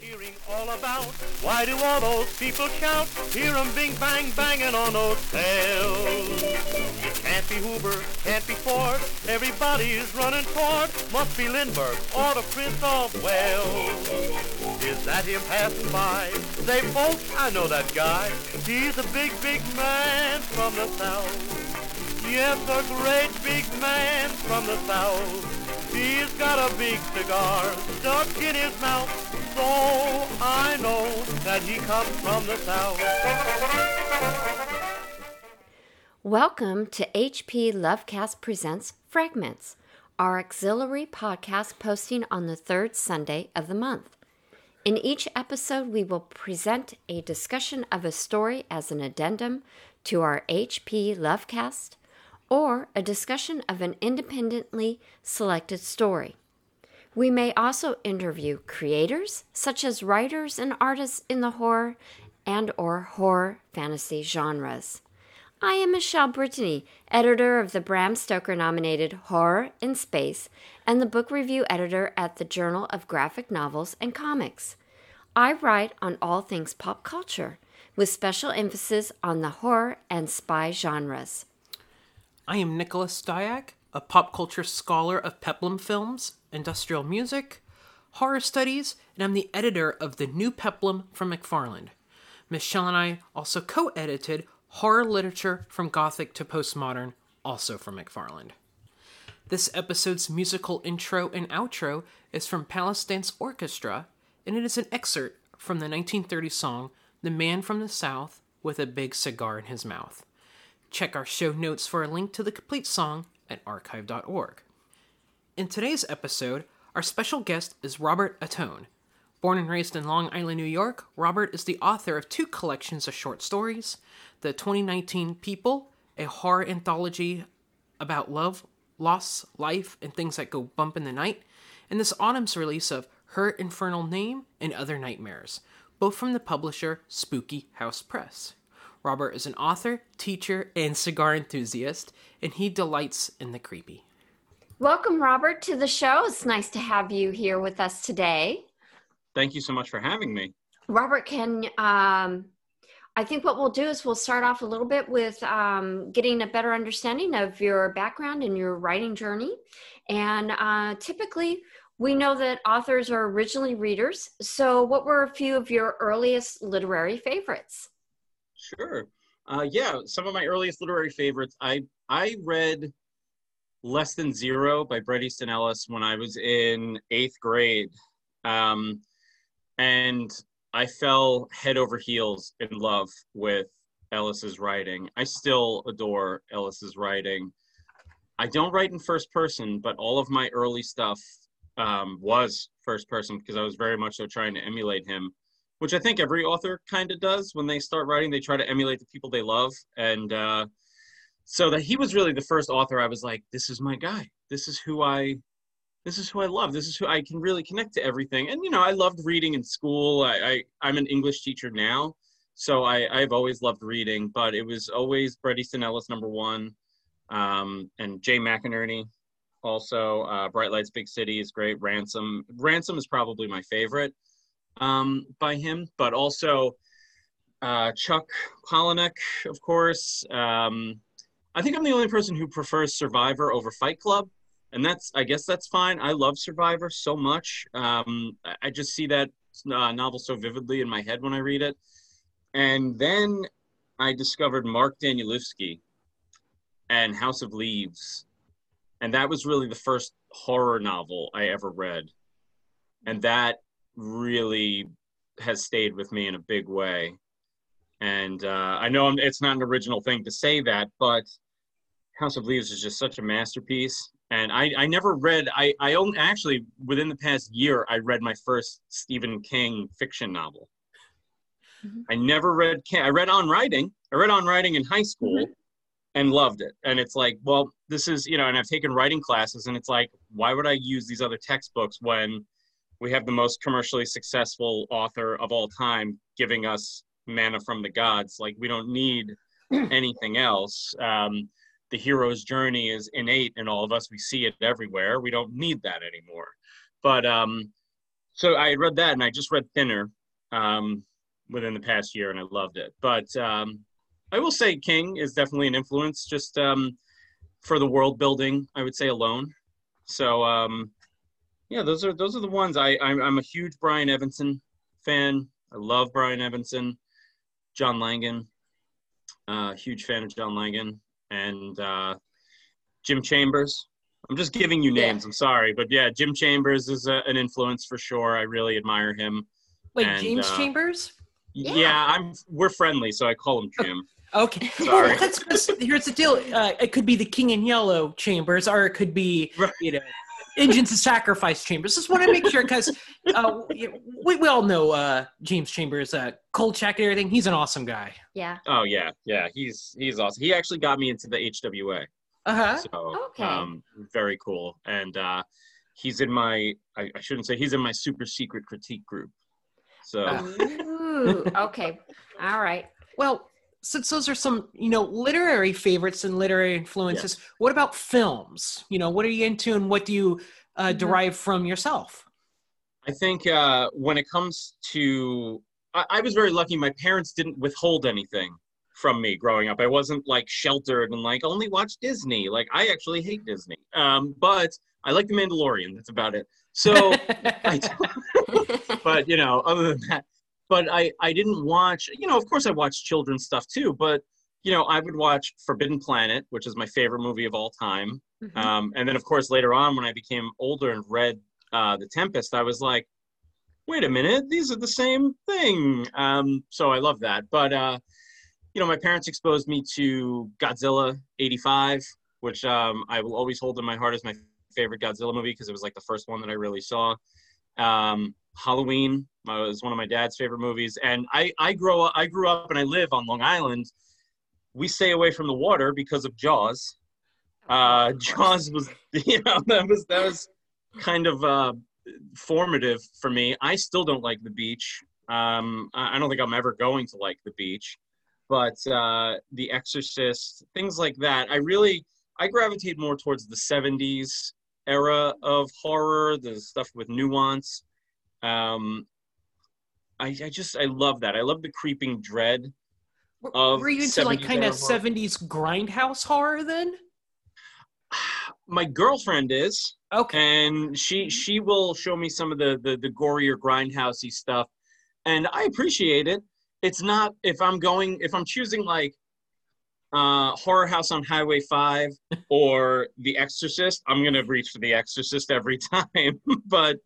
cheering all about. Why do all those people shout? Hear 'em bing bang banging on those tails. It can't be Hoover, can't be Ford. Everybody's running toward. Must be Lindbergh or the Prince of Wales. Is that him passing by? Say, folks, I know that guy. He's a big, big man from the south. Yes, a great big man from the south. He's got a big cigar stuck in his mouth, so I know that he comes from the south. Welcome to HP Lovecast Presents Fragments, our auxiliary podcast posting on the third Sunday of the month. In each episode, we will present a discussion of a story as an addendum to our HP Lovecast or a discussion of an independently selected story. We may also interview creators such as writers and artists in the horror and or horror fantasy genres. I am Michelle Brittany, editor of the Bram Stoker nominated Horror in Space and the book review editor at the Journal of Graphic Novels and Comics. I write on all things pop culture, with special emphasis on the horror and spy genres. I am Nicholas Diak, a pop culture scholar of peplum films, industrial music, horror studies, and I'm the editor of the new peplum from McFarland. Michelle and I also co edited Horror Literature from Gothic to Postmodern, also from McFarland. This episode's musical intro and outro is from Palace Dance Orchestra, and it is an excerpt from the 1930 song The Man from the South with a Big Cigar in His Mouth. Check our show notes for a link to the complete song at archive.org. In today's episode, our special guest is Robert Ottone. Born and raised in Long Island, New York, Robert is the author of two collections of short stories the 2019 People, a horror anthology about love, loss, life, and things that go bump in the night, and this autumn's release of Her Infernal Name and Other Nightmares, both from the publisher Spooky House Press. Robert is an author, teacher, and cigar enthusiast, and he delights in the creepy. Welcome, Robert, to the show. It's nice to have you here with us today. Thank you so much for having me. Robert, can um, I think what we'll do is we'll start off a little bit with um, getting a better understanding of your background and your writing journey. And uh, typically, we know that authors are originally readers. So, what were a few of your earliest literary favorites? Sure. Uh, yeah, some of my earliest literary favorites. I I read Less Than Zero by Bret Easton Ellis when I was in eighth grade, um, and I fell head over heels in love with Ellis's writing. I still adore Ellis's writing. I don't write in first person, but all of my early stuff um, was first person because I was very much so trying to emulate him which I think every author kind of does when they start writing. They try to emulate the people they love, and uh, so that he was really the first author. I was like, this is my guy. This is who I, this is who I love. This is who I can really connect to everything. And you know, I loved reading in school. I, I am an English teacher now, so I I've always loved reading, but it was always Bret Easton Ellis number one, um, and Jay McInerney. Also, uh, Bright Lights, Big City is great. Ransom, Ransom is probably my favorite um, by him, but also uh, Chuck Palahniuk, of course. Um, I think I'm the only person who prefers Survivor over Fight Club, and that's I guess that's fine. I love Survivor so much. Um, I just see that uh, novel so vividly in my head when I read it. And then I discovered Mark Danielewski and House of Leaves, and that was really the first horror novel I ever read, and that really has stayed with me in a big way. And uh, I know it's not an original thing to say that, but House of Leaves is just such a masterpiece. And I, I never read, I, I only, actually, within the past year, I read my first Stephen King fiction novel. Mm-hmm. I never read, I read On Writing. I read On Writing in high school mm-hmm. and loved it. And it's like, well, this is, you know, and I've taken writing classes, and it's like, why would I use these other textbooks when we have the most commercially successful author of all time giving us manna from the gods. Like we don't need anything else. Um, the hero's journey is innate in all of us. We see it everywhere. We don't need that anymore. But um, so I read that, and I just read Thinner um, within the past year, and I loved it. But um, I will say King is definitely an influence, just um, for the world building. I would say alone. So um, yeah, those are those are the ones. I I'm, I'm a huge Brian Evenson fan. I love Brian Evenson, John Langan. Uh, huge fan of John Langan and uh, Jim Chambers. I'm just giving you names. Yeah. I'm sorry, but yeah, Jim Chambers is a, an influence for sure. I really admire him. Wait, And, James uh, Chambers? Yeah. Yeah. I'm. We're friendly, so I call him Jim. Okay. Sorry. Well, that's, that's- here's the deal. Uh, it could be the King in Yellow Chambers, or it could be, Right. you know, Engines of Sacrifice Chambers. Just want to make sure because uh, we, we all know uh, James Chambers, uh, Kolchak and everything. He's an awesome guy. Yeah. Oh yeah, yeah. He's he's awesome. He actually got me into the HWA. Uh huh. So Okay. um, very cool. And uh, he's in my. I, I shouldn't say he's in my super secret critique group. So Ooh, okay. All right. Well, since those are some, you know, literary favorites and literary influences, what about films? You know, what are you into and what do you uh, Mhm. derive from yourself? I think uh, when it comes to, I, I was very lucky. My parents didn't withhold anything from me growing up. I wasn't like sheltered and like only watch Disney. Like I actually hate Disney. Um, but I like The Mandalorian. That's about it. So, I, but you know, other than that, but I I didn't watch. You know, of course I watched children's stuff too. But you know, I would watch Forbidden Planet, which is my favorite movie of all time. Mhm. Um, and then, of course, later on, when I became older and read uh, The Tempest, I was like, wait a minute, these are the same thing. Um, so I love that. But, uh, you know, my parents exposed me to Godzilla 85, which um, I will always hold in my heart as my favorite Godzilla movie because it was like the first one that I really saw. Um, Halloween uh, was one of my dad's favorite movies. And I, I, grow up, I grew up and I live on Long Island. We stay away from the water because of Jaws. Uh jaws was you know that was that was kind of uh formative for me. I still don't like the beach. Um i I don't think i'm ever going to like the beach. But uh the exorcist things like that. I really i gravitate more towards the 70s era of horror the stuff with nuance. Um i i just i love that i love the creeping dread of Were you into like kind of 70s grindhouse horror then? my girlfriend is Okay. and she she will show me some of the the, the gorier grindhousey stuff and i appreciate it it's not if i'm going if i'm choosing like uh horror house on highway 5 or the exorcist i'm gonna reach for the exorcist every time but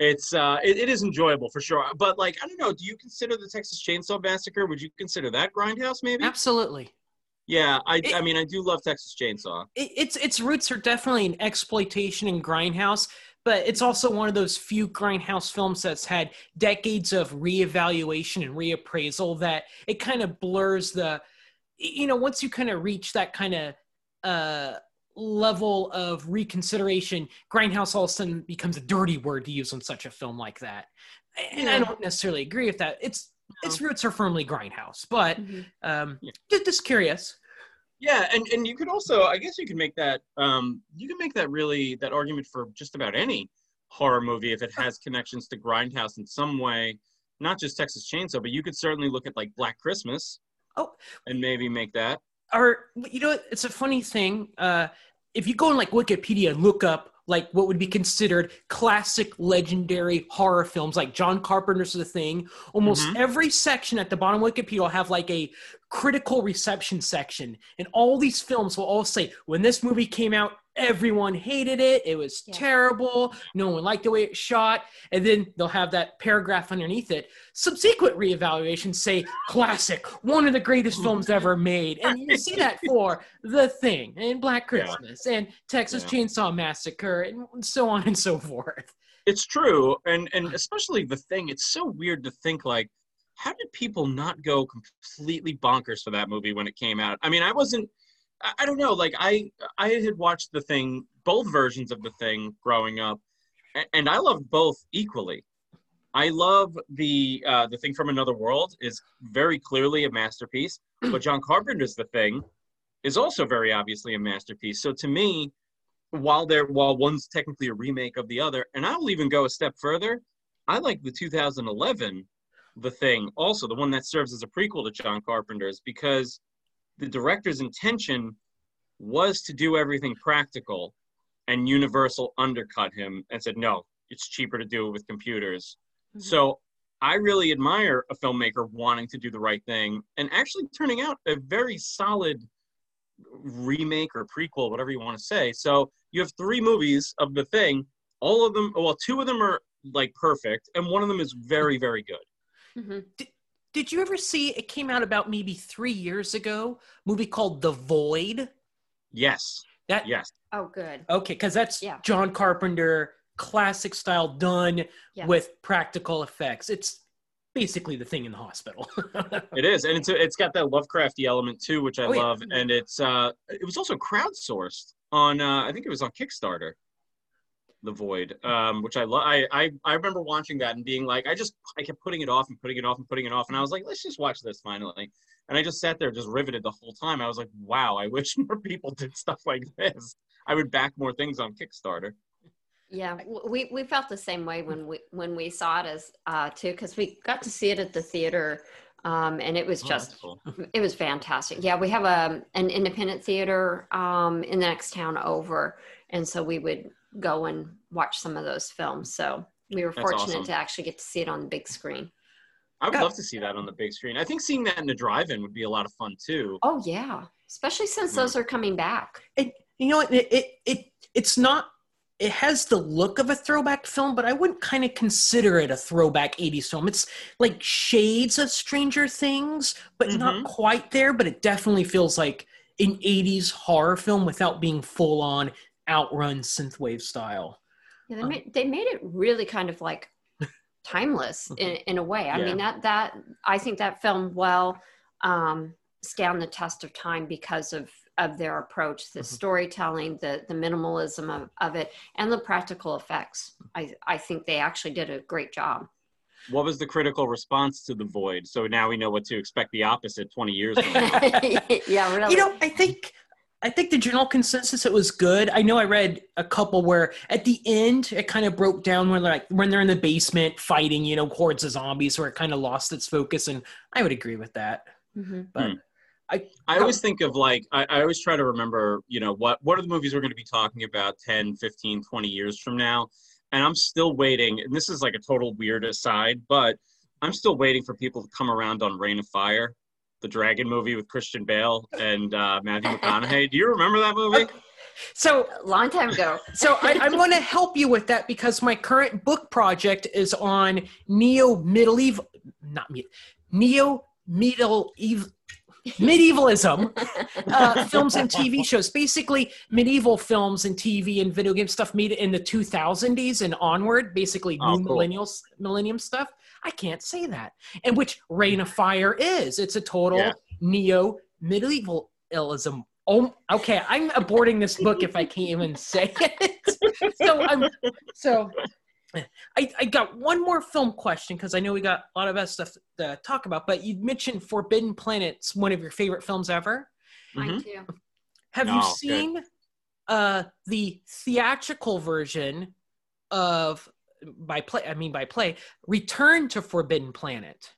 it's uh it, it is enjoyable for sure. But like i don't know do you consider the texas chainsaw massacre would you consider that grindhouse maybe? Absolutely. yeah i It- i mean i do love texas chainsaw. It, its its roots are definitely in exploitation and grindhouse, but it's also one of those few grindhouse films that's had decades of reevaluation and reappraisal that it kind of blurs the you know once you kind of reach that kind of uh level of reconsideration grindhouse all of a sudden becomes a dirty word to use on such a film like that and i don't necessarily agree with that it's its roots are firmly grindhouse but Mhm. um Yeah. just, just curious Yeah, and and you could also, I guess, you could make that. Um, you can make that really that argument for just about any horror movie if it has connections to Grindhouse in some way, not just Texas Chainsaw, but you could certainly look at like Black Christmas. Oh. and maybe make that. or you know it's a funny thing uh if you go on like wikipedia and look up like what would be considered classic legendary horror films like john carpenter's the thing almost Mhm. every section at the bottom of wikipedia will have like a critical reception section and all these films will all say when this movie came out everyone hated it it was Yeah. terrible no one liked the way it shot and then they'll have that paragraph underneath it subsequent reevaluations say classic one of the greatest films ever made and you see that for the thing and black Yeah. christmas and texas Yeah. chainsaw massacre and so on and so forth It's true, and and especially the thing. It's so weird to think like, how did people not go completely bonkers for that movie when it came out? I mean, I wasn't. I, don't know. Like I I had watched the thing, both versions of the thing growing up, and I loved both equally. I love the uh, the thing from another world is very clearly a masterpiece, but John Carpenter's The Thing is also very obviously a masterpiece. So to me, while they're while one's technically a remake of the other, and I will even go a step further, I like the 2011 The Thing, also the one that serves as a prequel to John Carpenter's, because the director's intention was to do everything practical, and Universal undercut him and said, no, it's cheaper to do it with computers. Mm-hmm. So I really admire a filmmaker wanting to do the right thing and actually turning out a very solid remake or prequel, whatever you want to say. So you have three movies of the thing. All of them, well, two of them are like perfect, and one of them is very, very good. Mm-hmm. Did, did you ever see? It came out about maybe three years ago. Movie called The Void. Yes. That yes. Oh, good. Okay, because that's yeah. John Carpenter classic style done yeah. with practical effects. It's basically the thing in the hospital. it is, and it's it's got that Lovecrafty element too, which I oh, love, yeah. and it's uh it was also crowdsourced on uh I think it was on Kickstarter. The Void, um, which I love. I, I I remember watching that and being like, I just I kept putting it off and putting it off and putting it off, and I was like, let's just watch this finally. And I just sat there, just riveted the whole time. I was like, wow, I wish more people did stuff like this. I would back more things on Kickstarter. Yeah, we we felt the same way when we when we saw it as uh, too because we got to see it at the theater, um, and it was oh, just cool. it was fantastic. Yeah, we have a um, an independent theater um, in the next town over, and so we would go and watch some of those films. So we were That's fortunate awesome. to actually get to see it on the big screen. I would love to see that on the big screen. I think seeing that in the drive-in would be a lot of fun too. Oh yeah, especially since mm those are coming back. It, you know, it, it it it's not it has the look of a throwback film, but I wouldn't kind of consider it a throwback 80s film. It's like shades of Stranger Things, but mm-hmm. not quite there, but it definitely feels like an 80s horror film without being full on outrun synthwave style. Yeah, they, um, made, they made it really kind of like timeless in, in a way. I yeah. mean, that, that, I think that film well um, stand the test of time because of of their approach the mm-hmm. storytelling the the minimalism of, of it and the practical effects i i think they actually did a great job what was the critical response to the void so now we know what to expect the opposite 20 years yeah really you know i think I think the general consensus it was good. I know I read a couple where at the end it kind of broke down when they're like when they're in the basement fighting, you know, hordes of zombies, where it kind of lost its focus, and I would agree with that. Mm-hmm. But hmm. I, I always think of like I, I always try to remember you know what what are the movies we're going to be talking about 10 15 20 years from now and i'm still waiting and this is like a total weird aside but i'm still waiting for people to come around on Reign of fire the dragon movie with christian bale and uh, matthew mcconaughey. Do you remember that movie? So a long time ago. So I, i'm going to help you with that because my current book project is on neo medieval not me neo medieval medievalism uh, films and tv shows. Basically medieval films and tv and video game stuff made in the 2000s and onward basically oh, new cool. millennials millennium stuff i can't say that and which reign of fire is it's a total yeah. neo medievalism oh okay i'm aborting this book if i can't even say it so i'm so I, I got one more film question because I know we got a lot of other stuff to talk about, but you mentioned Forbidden Planet's one of your favorite films ever. Mine mm-hmm. too. Have you oh, seen uh, the theatrical version of by play? I mean by play, Return to Forbidden Planet.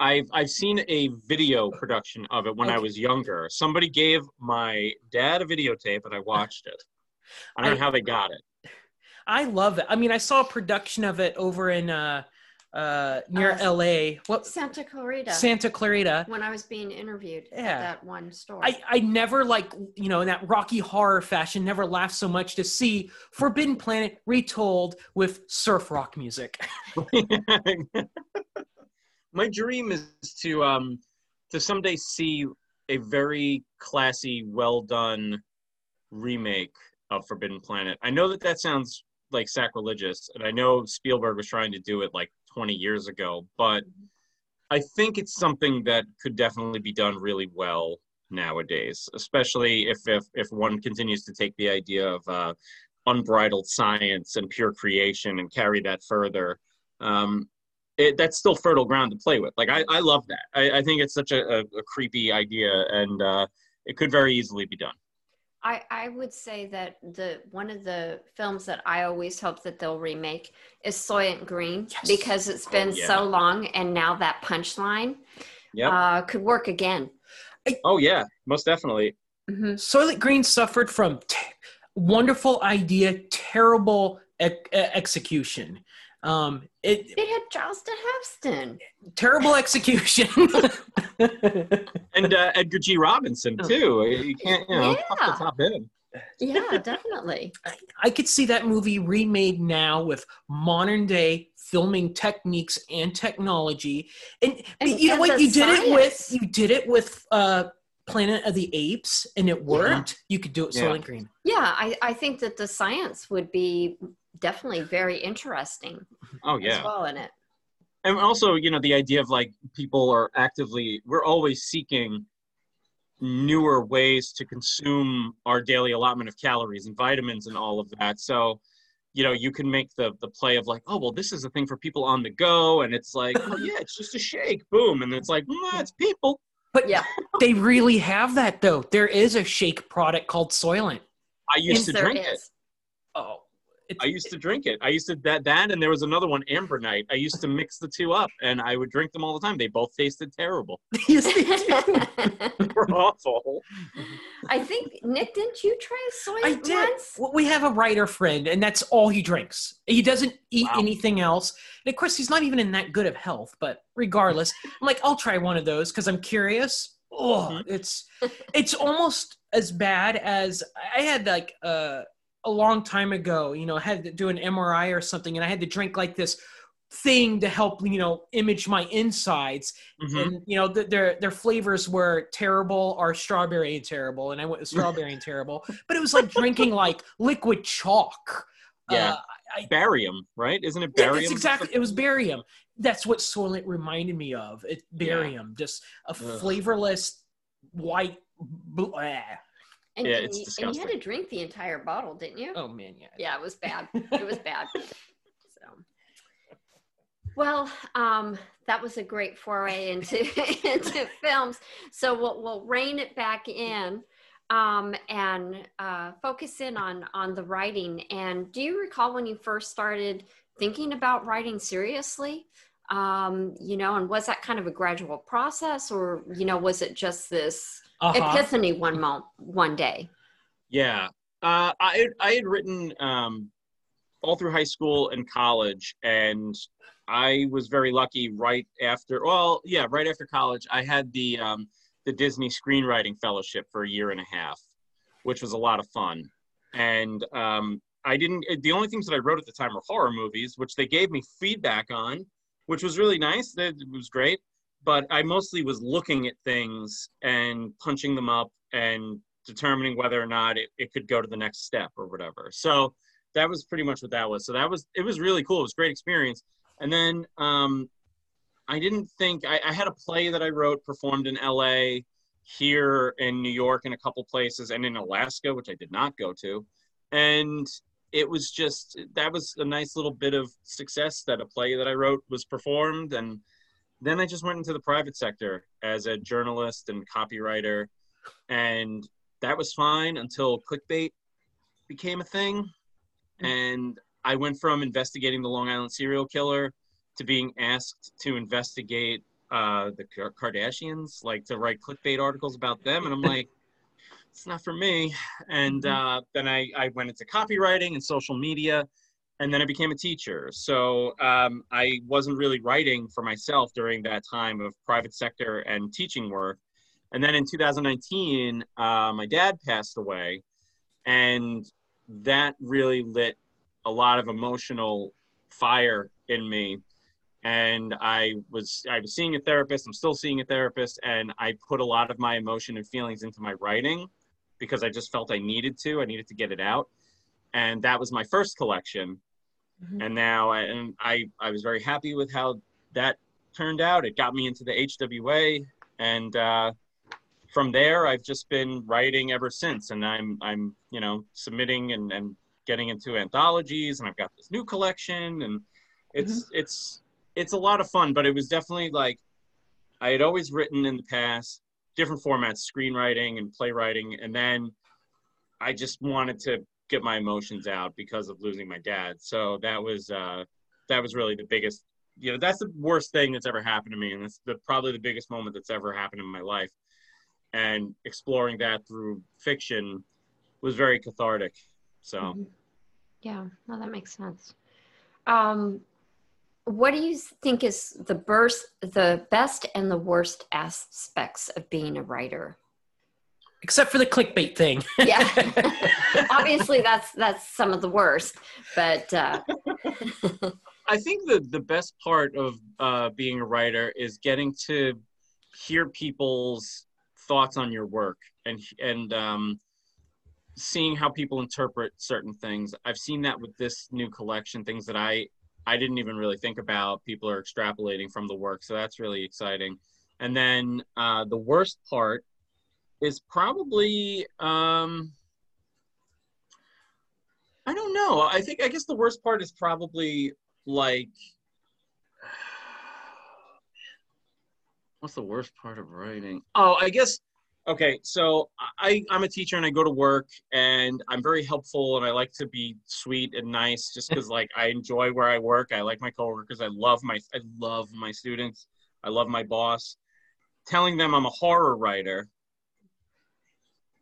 I've I've seen a video production of it when okay. I was younger. Somebody gave my dad a videotape and I watched it. I don't I, know how they got it. I love it. I mean, I saw a production of it over in uh, uh, near uh, LA. What Santa Clarita? Santa Clarita. When I was being interviewed yeah. at that one store. I, I never like you know in that Rocky horror fashion never laughed so much to see Forbidden Planet retold with surf rock music. My dream is to um to someday see a very classy, well done remake of Forbidden Planet. I know that that sounds like sacrilegious. And I know Spielberg was trying to do it like 20 years ago, but I think it's something that could definitely be done really well nowadays, especially if if, if one continues to take the idea of uh, unbridled science and pure creation and carry that further. Um, it, that's still fertile ground to play with. Like I, I love that. I, I think it's such a, a, a creepy idea, and uh, it could very easily be done. I, I would say that the one of the films that I always hope that they'll remake is Soylent Green Yes. because it's been Oh, yeah. so long and now that punchline Yep. uh, could work again. oh yeah, most definitely. Mhm. Soylent Green suffered from t- wonderful idea, terrible e- execution. Um, it It had Charleston Heston. terrible execution. And uh, Edgar G. Robinson too. You can't, you know, off Yeah. the top end. Yeah, definitely. I could see that movie remade now with modern day filming techniques and technology. And, And- you know and what? You did it with you did it with uh, Planet of the Apes, and it worked. You could do it Yeah. Soylent Green. Yeah, I, I think that the science would be definitely very interesting Oh as yeah. well in it. and also you know the idea of like people are actively we're always seeking newer ways to consume our daily allotment of calories and vitamins and all of that so you know you can make the the play of like oh well this is a thing for people on the go and it's like oh yeah it's just a shake boom and it's like mm, nah, it's people But Yeah. they really have that though. There is a shake product called Soylent. i used to There drink it. Oh, i used to drink it i used to that that and there was another one Ambronite i used to mix the two up and i would drink them all the time they both tasted terrible yes, they do. were awful I think Nick, didn't you try soy I did. once? Well, we have a writer friend, and that's all he drinks. He doesn't eat Wow. anything else. And of course, he's not even in that good of health. But regardless, I'm like, I'll try one of those because I'm curious. Oh, Mhm. it's it's almost as bad as I had like uh, a long time ago. You know, I had to do an MRI or something, and I had to drink like this thing to help you know image my insides Mhm. and you know th- their their flavors were terrible or strawberry and terrible and i went with strawberry and terrible but it was like drinking like liquid chalk Yeah. uh, barium, right? Isn't it barium? that's exactly it was barium that's what soylent reminded me of it barium just a flavorless white blah. And, Yeah, and it's you, and you had to drink the entire bottle, didn't you? oh man yeah Yeah, it was bad. It was bad. So, well, um, that was a great foray into into films. So we'll we'll rein it back in um, and uh, focus in on on the writing. And do you recall when you first started thinking about writing seriously? Um, you know, and was that kind of a gradual process, or you know, was it just this uh-huh. epiphany one mo- one day? Yeah. Uh, I had- I had written um, all through high school and college, and I was very lucky. Right after, well, yeah, right after college, I had the um, the Disney Screenwriting Fellowship for a year and a half, which was a lot of fun. And um, I didn't. The only things that I wrote at the time were horror movies, which they gave me feedback on, which was really nice. It was great. But I mostly was looking at things and punching them up and determining whether or not it, it could go to the next step or whatever. So that was pretty much what that was. So that was it was really cool. It was great experience. And then um, I didn't think I, I had a play that I wrote performed in L.A. here in New York in a couple places and in Alaska, which I did not go to. And it was just that was a nice little bit of success that a play that I wrote was performed and then I just went into the private sector as a journalist and copywriter and that was fine until clickbait became a thing. And I went from investigating the Long Island serial killer to being asked to investigate uh, the Kardashians, like to write clickbait articles about them, and I'm like, it's not for me. And uh, then I, I went into copywriting and social media, and then I became a teacher. So um, I wasn't really writing for myself during that time of private sector and teaching work. And then in 2019, uh, my dad passed away, and that really lit a lot of emotional fire in me and i was i was seeing a therapist i'm still seeing a therapist and i put a lot of my emotion and feelings into my writing because i just felt i needed to i needed to get it out and that was my first collection Mhm. and now I, and i i was very happy with how that turned out. It got me into the hwa and uh from there i've just been writing ever since. And i'm i'm you know submitting and and getting into anthologies and i've got this new collection and it's it's it's a lot of fun but it was definitely like i had always written in the past different formats screenwriting and playwriting and then I just wanted to get my emotions out because of losing my dad. So that was uh, that was really the biggest. You know, that's the worst thing that's ever happened to me, and it's the, probably the biggest moment that's ever happened in my life. And exploring that through fiction was very cathartic. So, Mhm. Yeah, well, that makes sense. Um, what do you think is the burst, the best and the worst aspects of being a writer? Except for the clickbait thing. Yeah, obviously that's that's some of the worst, but uh, I think the the best part of uh, being a writer is getting to hear people's thoughts on your work and and um, seeing how people interpret certain things. I've seen that with this new collection, things that I I didn't even really think about. People are extrapolating from the work, so that's really exciting. And then uh, the worst part is probably um, I don't know. I think I guess the worst part is probably like what's the worst part of writing? Oh, I guess okay. So I I'm a teacher and I go to work and I'm very helpful and I like to be sweet and nice just because like I enjoy where I work. I like my coworkers. I love my I love my students. I love my boss. Telling them I'm a horror writer.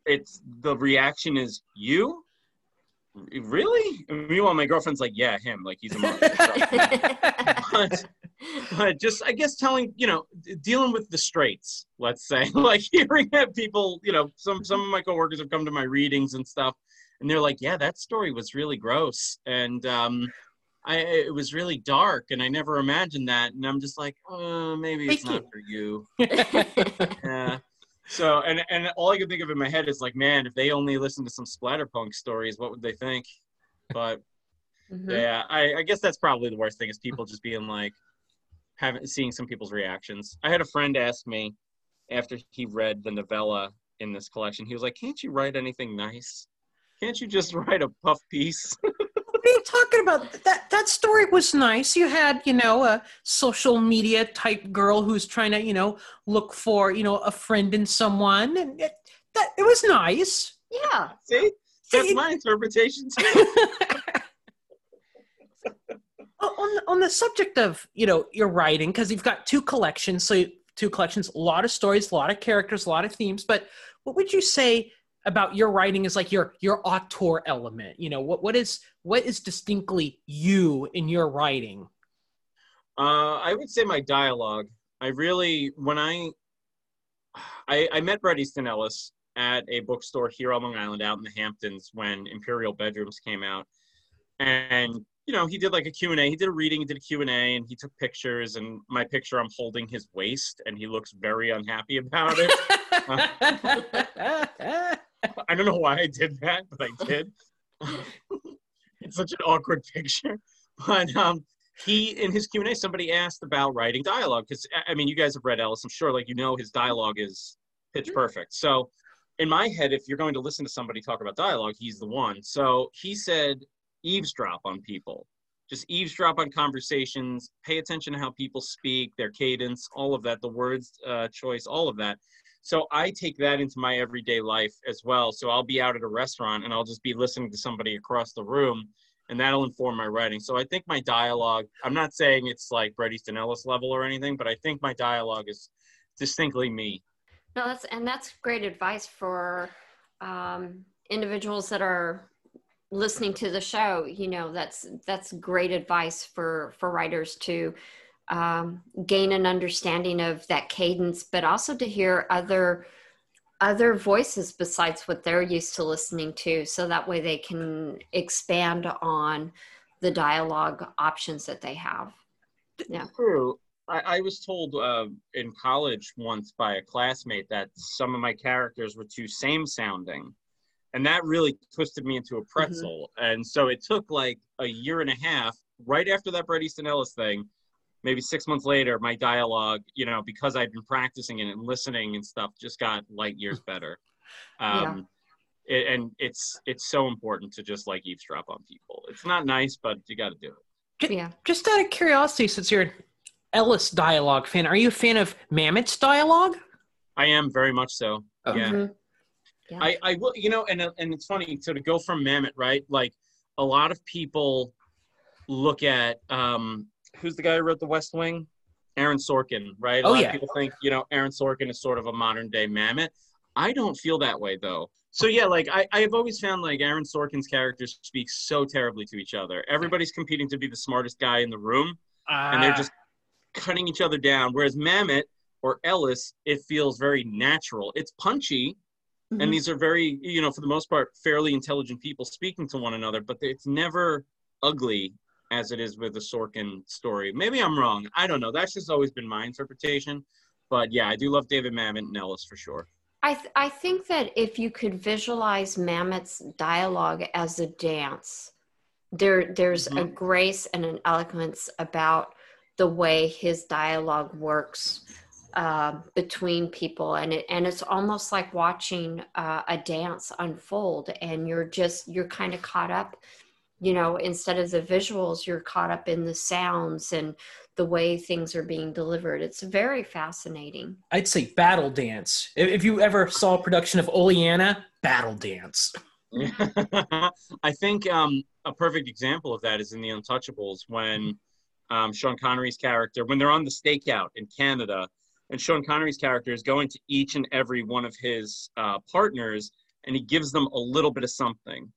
It's the reaction is you really? Meanwhile, my girlfriend's like, yeah, him, like he's a monster. but, but just, I guess, telling, you know, dealing with the straits, let's say, like hearing that people, you know, some some of my coworkers have come to my readings and stuff, and they're like, yeah, that story was really gross, and um, I it was really dark, and I never imagined that, and I'm just like, oh, maybe it's not for you. Yeah. So and and all I can think of in my head is like, man, if they only listened to some splatterpunk stories, what would they think? But Mhm. yeah, I, I guess that's probably the worst thing is people just being like, having seeing some people's reactions. I had a friend ask me after he read the novella in this collection, he was like, "Can't you write anything nice? Can't you just write a puff piece?" What are you talking about? That that story was nice. You had, you know, a social media type girl who's trying to, you know, look for, you know, a friend in someone, and it, that it was nice. yeah, See, that's See- my interpretation too. on on the subject of you know your writing because you've got two collections so two collections a lot of stories a lot of characters a lot of themes but what would you say about your writing is like your your auteur element you know what what is what is distinctly you in your writing Uh, I would say my dialogue. I really, when I, I, I met Bret Easton Ellis at a bookstore here on Long Island, out in the Hamptons, when Imperial Bedrooms came out, and you know he did like a Q and A. He did a reading, he did a Q and A, and he took pictures. And my picture, I'm holding his waist, and he looks very unhappy about it. I don't know why I did that, but I did. it's such an awkward picture. But um, he, in his Q and A, somebody asked about writing dialogue because I mean, you guys have read Ellis. I'm sure, like you know, his dialogue is pitch perfect. So, in my head, if you're going to listen to somebody talk about dialogue, he's the one. So he said, eavesdrop on people. Just eavesdrop on conversations. Pay attention to how people speak, their cadence, all of that, the words uh, choice, all of that. So I take that into my everyday life as well. So I'll be out at a restaurant and I'll just be listening to somebody across the room, and that'll inform my writing. So I think my dialogue. I'm not saying it's like Bret Easton Ellis level or anything, but I think my dialogue is distinctly me. no, that's and that's great advice for um, individuals that are listening to the show. You know, that's that's great advice for for writers to um, gain an understanding of that cadence, but also to hear other other voices besides what they're used to listening to, so that way they can expand on the dialogue options that they have. Yeah. True. I, I was told uh, in college once by a classmate that some of my characters were too same sounding. And that really twisted me into a pretzel. And so it took like a year and a half right after that Bret Easton Ellis thing. Maybe six months later, my dialogue, you know, because I'd been practicing it and listening and stuff, just got light years better. Um, it, and it's it's so important to just like eavesdrop on people. It's not nice, but you got to do it. Yeah. just out of curiosity since you're an ellis dialogue fan are you a fan of Mamet's dialogue I am very much so. Oh. Yeah. Mhm. Yeah. I, I will, you know, and and it's funny. So to go from Mamet, right? Like a lot of people look at um, who's the guy who wrote The West Wing? Aaron Sorkin, right? A Oh, lot yeah. of people think you know Aaron Sorkin is sort of a modern day Mamet. I don't feel that way though. So yeah, like I, I've always found like Aaron Sorkin's characters speak so terribly to each other. Everybody's competing to be the smartest guy in the room, and they're Ah. just cutting each other down. Whereas Mamet or Ellis, it feels very natural. It's punchy, Mhm. and these are very, you know, for the most part, fairly intelligent people speaking to one another, but it's never ugly as it is with the Sorkin story. Maybe I'm wrong. I don't know. That's just always been my interpretation. But yeah, I do love David Mamet and Ellis for sure. I, th- I think that if you could visualize Mamet's dialogue as a dance, there there's a grace and an eloquence about the way his dialogue works uh, between people, and it and it's almost like watching uh, a dance unfold, and you're just you're kind of caught up, you know, instead of the visuals, you're caught up in the sounds and the way things are being delivered. It's very fascinating. I'd say battle dance. If if you ever saw a production of Oleanna, battle dance. I think um, a perfect example of that is in The Untouchables when um, Sean Connery's character, when they're on the stakeout in Canada, and Sean Connery's character is going to each and every one of his uh, partners and he gives them a little bit of something.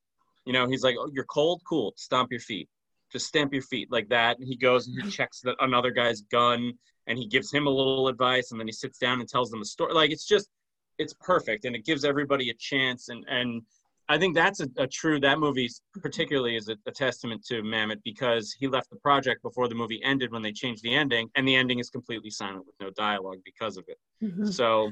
You know, he's like, oh, you're cold? Cool. Stomp your feet. Just stamp your feet like that. And he goes and he checks the, another guy's gun and he gives him a little advice and then he sits down and tells them a story. Like, it's just, it's perfect and it gives everybody a chance. And, and I think that's a, a true, that movie particularly is a, a testament to Mamet because he left the project before the movie ended when they changed the ending and the ending is completely silent with no dialogue because of it. Mm-hmm. So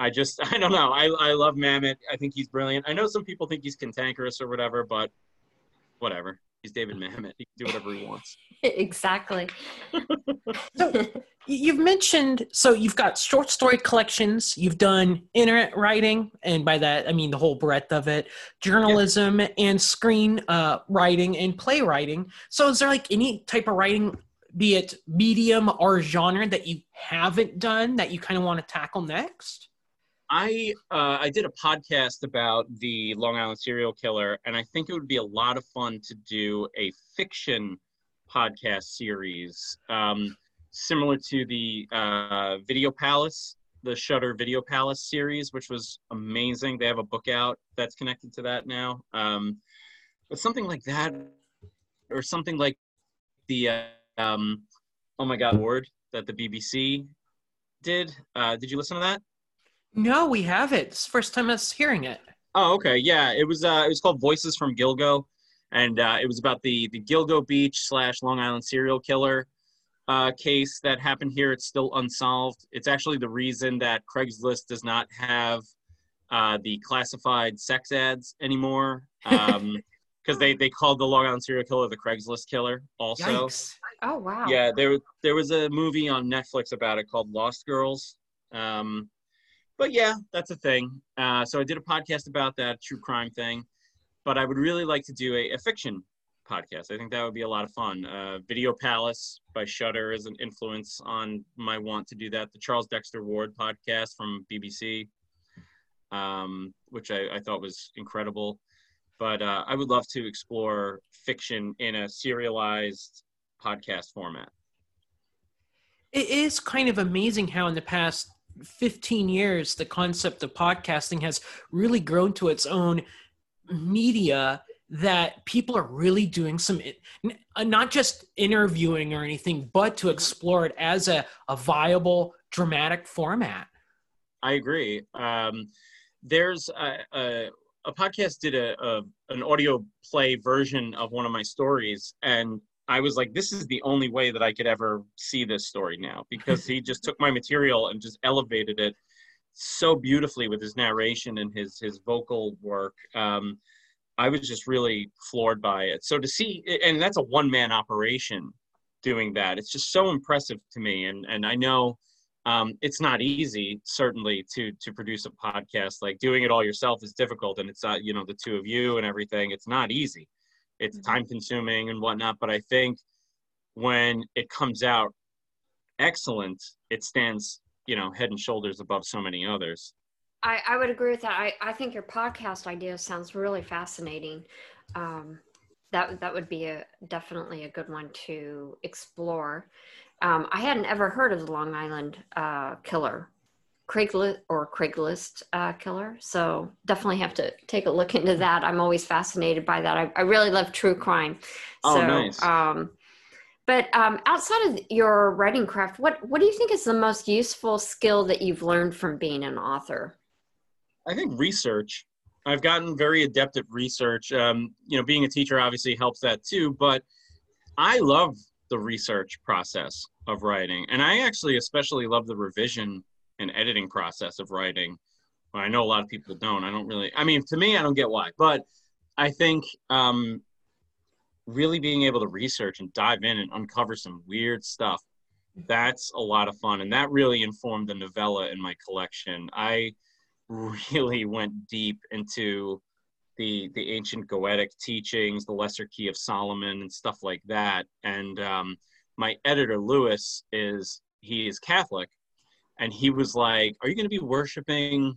I just I don't know. I I love Mamet. I think he's brilliant. I know some people think he's cantankerous or whatever, but whatever. He's David Mamet. He can do whatever he wants. exactly. So you've mentioned so you've got short story collections, you've done internet writing, and by that I mean the whole breadth of it, journalism and screen uh, writing and playwriting. So is there like any type of writing, be it medium or genre, that you haven't done that you kind of want to tackle next? I uh, I did a podcast about the Long Island serial killer, and I think it would be a lot of fun to do a fiction podcast series, um, similar to the uh, Video Palace, the Shudder Video Palace series, which was amazing. They have a book out that's connected to that now. Um, but something like that, or something like the uh, um, oh my god award that the BBC did. Uh, did you listen to that? No, we haven't. It's the first time us hearing it. Oh, okay. Yeah, it was. Uh, it was called Voices from Gilgo, and uh, it was about the the Gilgo Beach slash Long Island serial killer uh, case that happened here. It's still unsolved. It's actually the reason that Craigslist does not have uh, the classified sex ads anymore, because they they called the Long Island serial killer the Craigslist killer. Also, Yikes. Oh wow. yeah, there there was a movie on Netflix about it called Lost Girls. Um, but yeah, that's a thing. Uh, so I did a podcast about that true crime thing. But I would really like to do a, a fiction podcast. I think that would be a lot of fun. Uh, Video Palace by Shudder is an influence on my want to do that. The Charles Dexter Ward podcast from BBC, um, which I, I thought was incredible. But uh, I would love to explore fiction in a serialized podcast format. It is kind of amazing how in the past 15 years the concept of podcasting has really grown to its own media that people are really doing some uh, not just interviewing or anything but to explore it as a, a viable dramatic format I agree. Um, there's a, a, a podcast did a, a an audio play version of one of my stories, and I was like, this is the only way that I could ever see this story now because he just took my material and just elevated it so beautifully with his narration and his his vocal work. Um, I was just really floored by it. So to see, and that's a one man operation doing that. It's just so impressive to me, and and I know um, it's not easy certainly to to produce a podcast like doing it all yourself is difficult and it's not you know the two of you and everything it's not easy it's Mhm. time consuming and whatnot but i think when it comes out excellent it stands you know head and shoulders above so many others I, I would agree with that. I, I think your podcast idea sounds really fascinating. Um, that that would be a definitely a good one to explore. Um, I hadn't ever heard of the Long Island uh, Killer, Craigslist or Craigslist uh, Killer, so definitely have to take a look into that. I'm always fascinated by that. I, I really love true crime. Oh, so, nice. Um, but um, outside of your writing craft, what what do you think is the most useful skill that you've learned from being an author? I think research. I've gotten very adept at research. Um, you know, being a teacher obviously helps that too, but I love the research process of writing. And I actually especially love the revision and editing process of writing. Well, I know a lot of people don't. I don't really, I mean, to me, I don't get why, but I think um, really being able to research and dive in and uncover some weird stuff, that's a lot of fun. And that really informed the novella in my collection. I, really went deep into the the ancient Goetic teachings, the Lesser Key of Solomon, and stuff like that. And um, my editor Lewis is he is Catholic, and he was like, "Are you going to be worshiping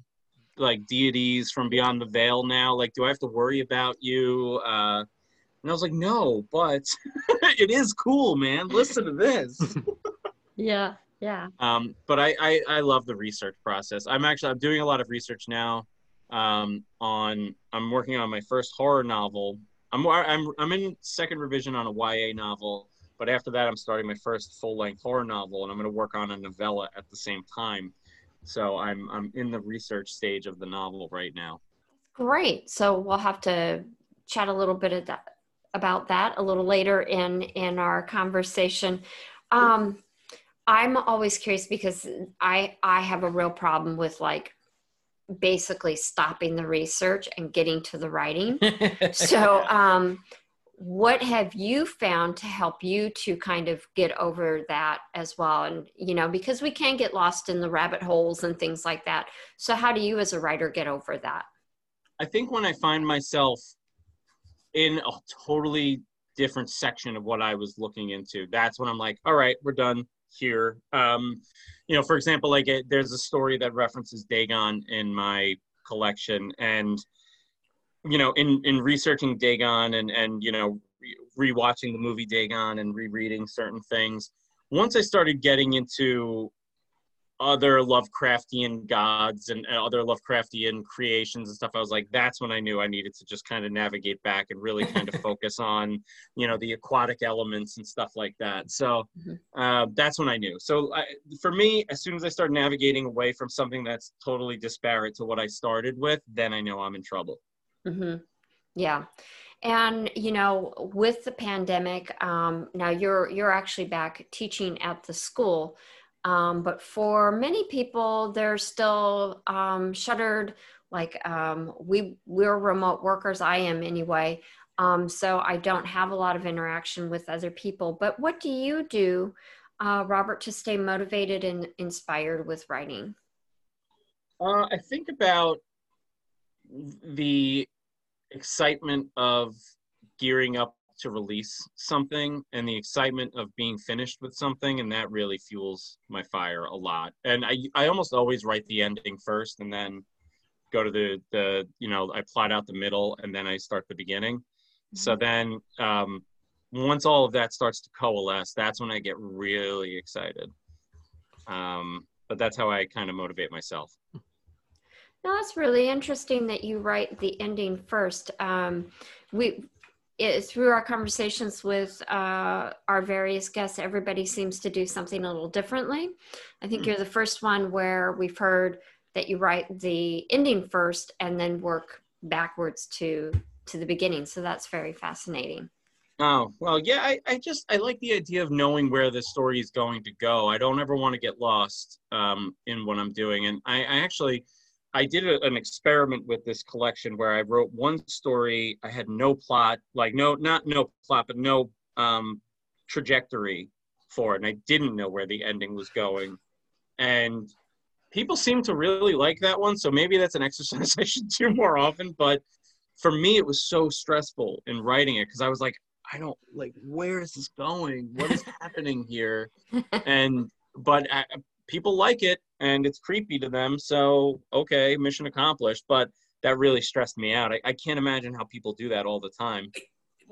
like deities from beyond the veil now? Like, do I have to worry about you?" Uh, and I was like, "No, but it is cool, man. Listen to this." yeah. Yeah. Um, but I, I, I love the research process. I'm actually I'm doing a lot of research now. Um, on I'm working on my first horror novel. I'm I'm I'm in second revision on a YA novel, but after that I'm starting my first full length horror novel, and I'm going to work on a novella at the same time. So I'm I'm in the research stage of the novel right now. Great. So we'll have to chat a little bit that, about that a little later in in our conversation. Um, I'm always curious because I I have a real problem with like basically stopping the research and getting to the writing. so um what have you found to help you to kind of get over that as well? And you know because we can get lost in the rabbit holes and things like that. So how do you as a writer get over that? I think when i find myself in a totally different section of what i was looking into that's when i'm like all right we're done here. Um, you know, for example, like it, there's a story that references Dagon in my collection, and you know, in in researching Dagon and and you know, rewatching the movie Dagon and rereading certain things, once I started getting into other Lovecraftian gods and other Lovecraftian creations and stuff, I was like, that's when I knew I needed to just kind of navigate back and really kind of focus on, you know, the aquatic elements and stuff like that. So mm-hmm. uh, that's when I knew. So I, for me, as soon as I start navigating away from something that's totally disparate to what I started with, then I know I'm in trouble. Mm-hmm. Yeah. And you know, with the pandemic, um, now you're you're actually back teaching at the school. Um, but for many people, they're still um, shuttered. Like um, we we're remote workers. I am anyway. Um, so I don't have a lot of interaction with other people. But what do you do, uh, Robert, to stay motivated and inspired with writing? Uh, I think about the excitement of gearing up to release something and the excitement of being finished with something and that really fuels my fire a lot. And i i almost always write the ending first and then go to the the you know i plot out the middle and then i start the beginning. Mm-hmm. so then um once all of that starts to coalesce that's when i get really excited. Um but that's how i kind of motivate myself no, that's really interesting that you write the ending first. Um, we it, through our conversations with uh, our various guests, everybody seems to do something a little differently. I think mm. you're the first one where we've heard that you write the ending first and then work backwards to to the beginning. So that's very fascinating. Oh well, yeah. I, I just I like the idea of knowing where the story is going to go. I don't ever want to get lost um, in what I'm doing, and I, I actually I did a, an experiment with this collection where I wrote one story. I had no plot, like no, not no plot, but no um, trajectory for it, and I didn't know where the ending was going. And people seem to really like that one, so maybe that's an exercise I should do more often. But for me, it was so stressful in writing it because I was like, I don't like where is this going? What is happening here? And but I, people like it and it's creepy to them. So okay, mission accomplished. But that really stressed me out. I, I can't imagine how people do that all the time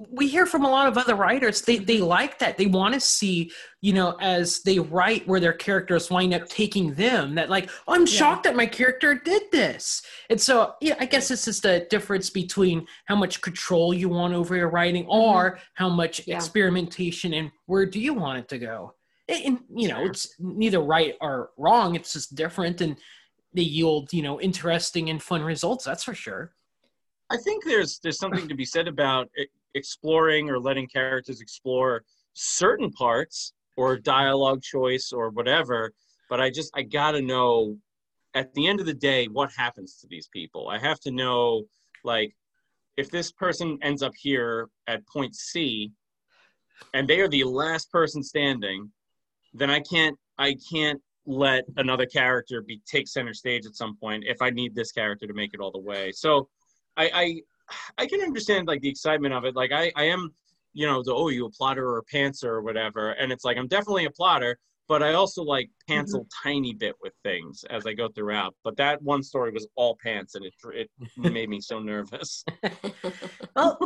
we hear from a lot of other writers they they like that they want to see you know as they write where their characters wind up taking them that like oh, i'm shocked yeah. that my character did this and so yeah i guess it's just a difference between how much control you want over your writing mm-hmm. or how much yeah. experimentation and where do you want it to go Eh, and you know it's neither right or wrong it's just different and they yield you know interesting and fun results that's for sure. I think there's there's something to be said about exploring or letting characters explore certain parts or dialogue choice or whatever but i just i gotta know at the end of the day what happens to these people. I have to know like if this person ends up here at point c and they are the last person standing then i can't i can't let another character be take center stage at some point if i need this character to make it all the way so i i I can understand like the excitement of it. Like I, I am, you know, the oh you a plotter or a pantser or whatever, and it's like I'm definitely a plotter, but I also like pants mm-hmm. a tiny bit with things as I go throughout. But that one story was all pants, and it it made me so nervous. well,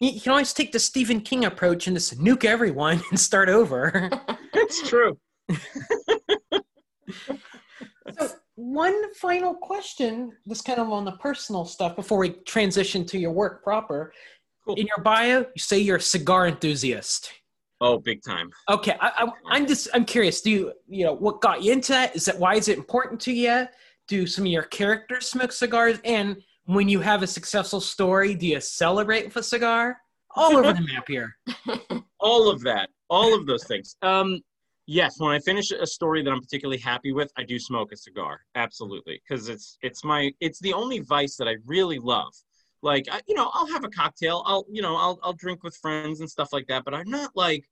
you can always take the Stephen King approach and just nuke everyone and start over. It's true. so one final question, this kind of on the personal stuff before we transition to your work proper. Cool. In your bio, you say you're a cigar enthusiast. Oh, big time. Okay, I, am just I'm curious. Do you you know what got you into that? Is that why is it important to you? Do some of your characters smoke cigars? And when you have a successful story, do you celebrate with a cigar? All over the map here. All of that. All of those things. Um, yes when i finish a story that i'm particularly happy with i do smoke a cigar absolutely because it's it's my it's the only vice that i really love like I, you know i'll have a cocktail i'll you know I'll, I'll drink with friends and stuff like that but i'm not like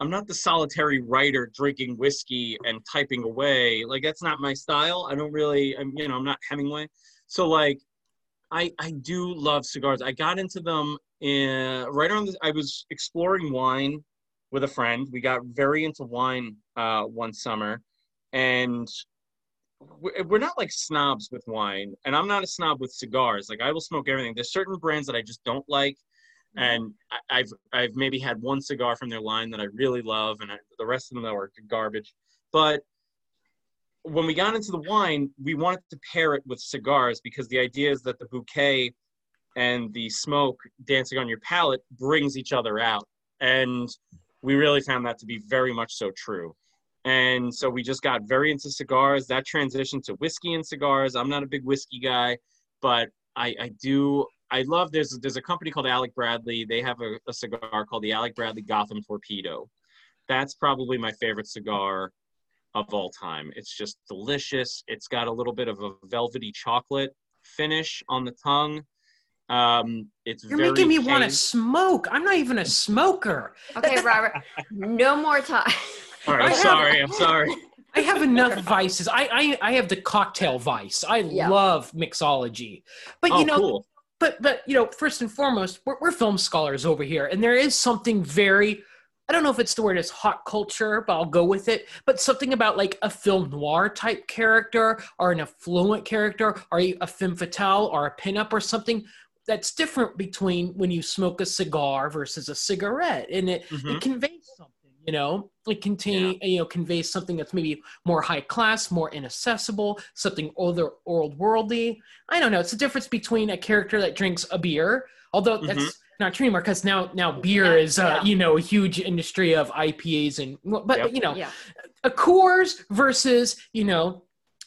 i'm not the solitary writer drinking whiskey and typing away like that's not my style i don't really i'm you know i'm not hemingway so like i i do love cigars i got into them in, right around the, i was exploring wine with a friend. We got very into wine uh, one summer, and we're not like snobs with wine, and I'm not a snob with cigars. Like I will smoke everything. There's certain brands that I just don't like, mm-hmm. and I've I've maybe had one cigar from their line that I really love, and I, the rest of them are garbage. But when we got into the wine, we wanted to pair it with cigars because the idea is that the bouquet and the smoke dancing on your palate brings each other out. And we really found that to be very much so true. And so we just got very into cigars. That transitioned to whiskey and cigars. I'm not a big whiskey guy, but I, I do. I love there's there's a company called Alec Bradley. They have a, a cigar called the Alec Bradley Gotham Torpedo. That's probably my favorite cigar of all time. It's just delicious. It's got a little bit of a velvety chocolate finish on the tongue. Um, it's You're making me want to smoke. I'm not even a smoker. Okay, Robert. no more time. All right, I'm sorry. I'm sorry. I have enough vices. I, I I have the cocktail vice. I yeah. love mixology. But oh, you know, cool. but but you know, first and foremost, we're, we're film scholars over here, and there is something very I don't know if it's the word is hot culture, but I'll go with it. But something about like a film noir type character or an affluent character or a femme fatale or a pinup or something that's different between when you smoke a cigar versus a cigarette and it, mm-hmm. it conveys something you know it contain yeah. you know conveys something that's maybe more high class more inaccessible something other old worldly i don't know it's the difference between a character that drinks a beer although mm-hmm. Not true anymore because now now beer yeah, is uh, yeah. you know a huge industry of ipas and but yep. you know a coors versus you know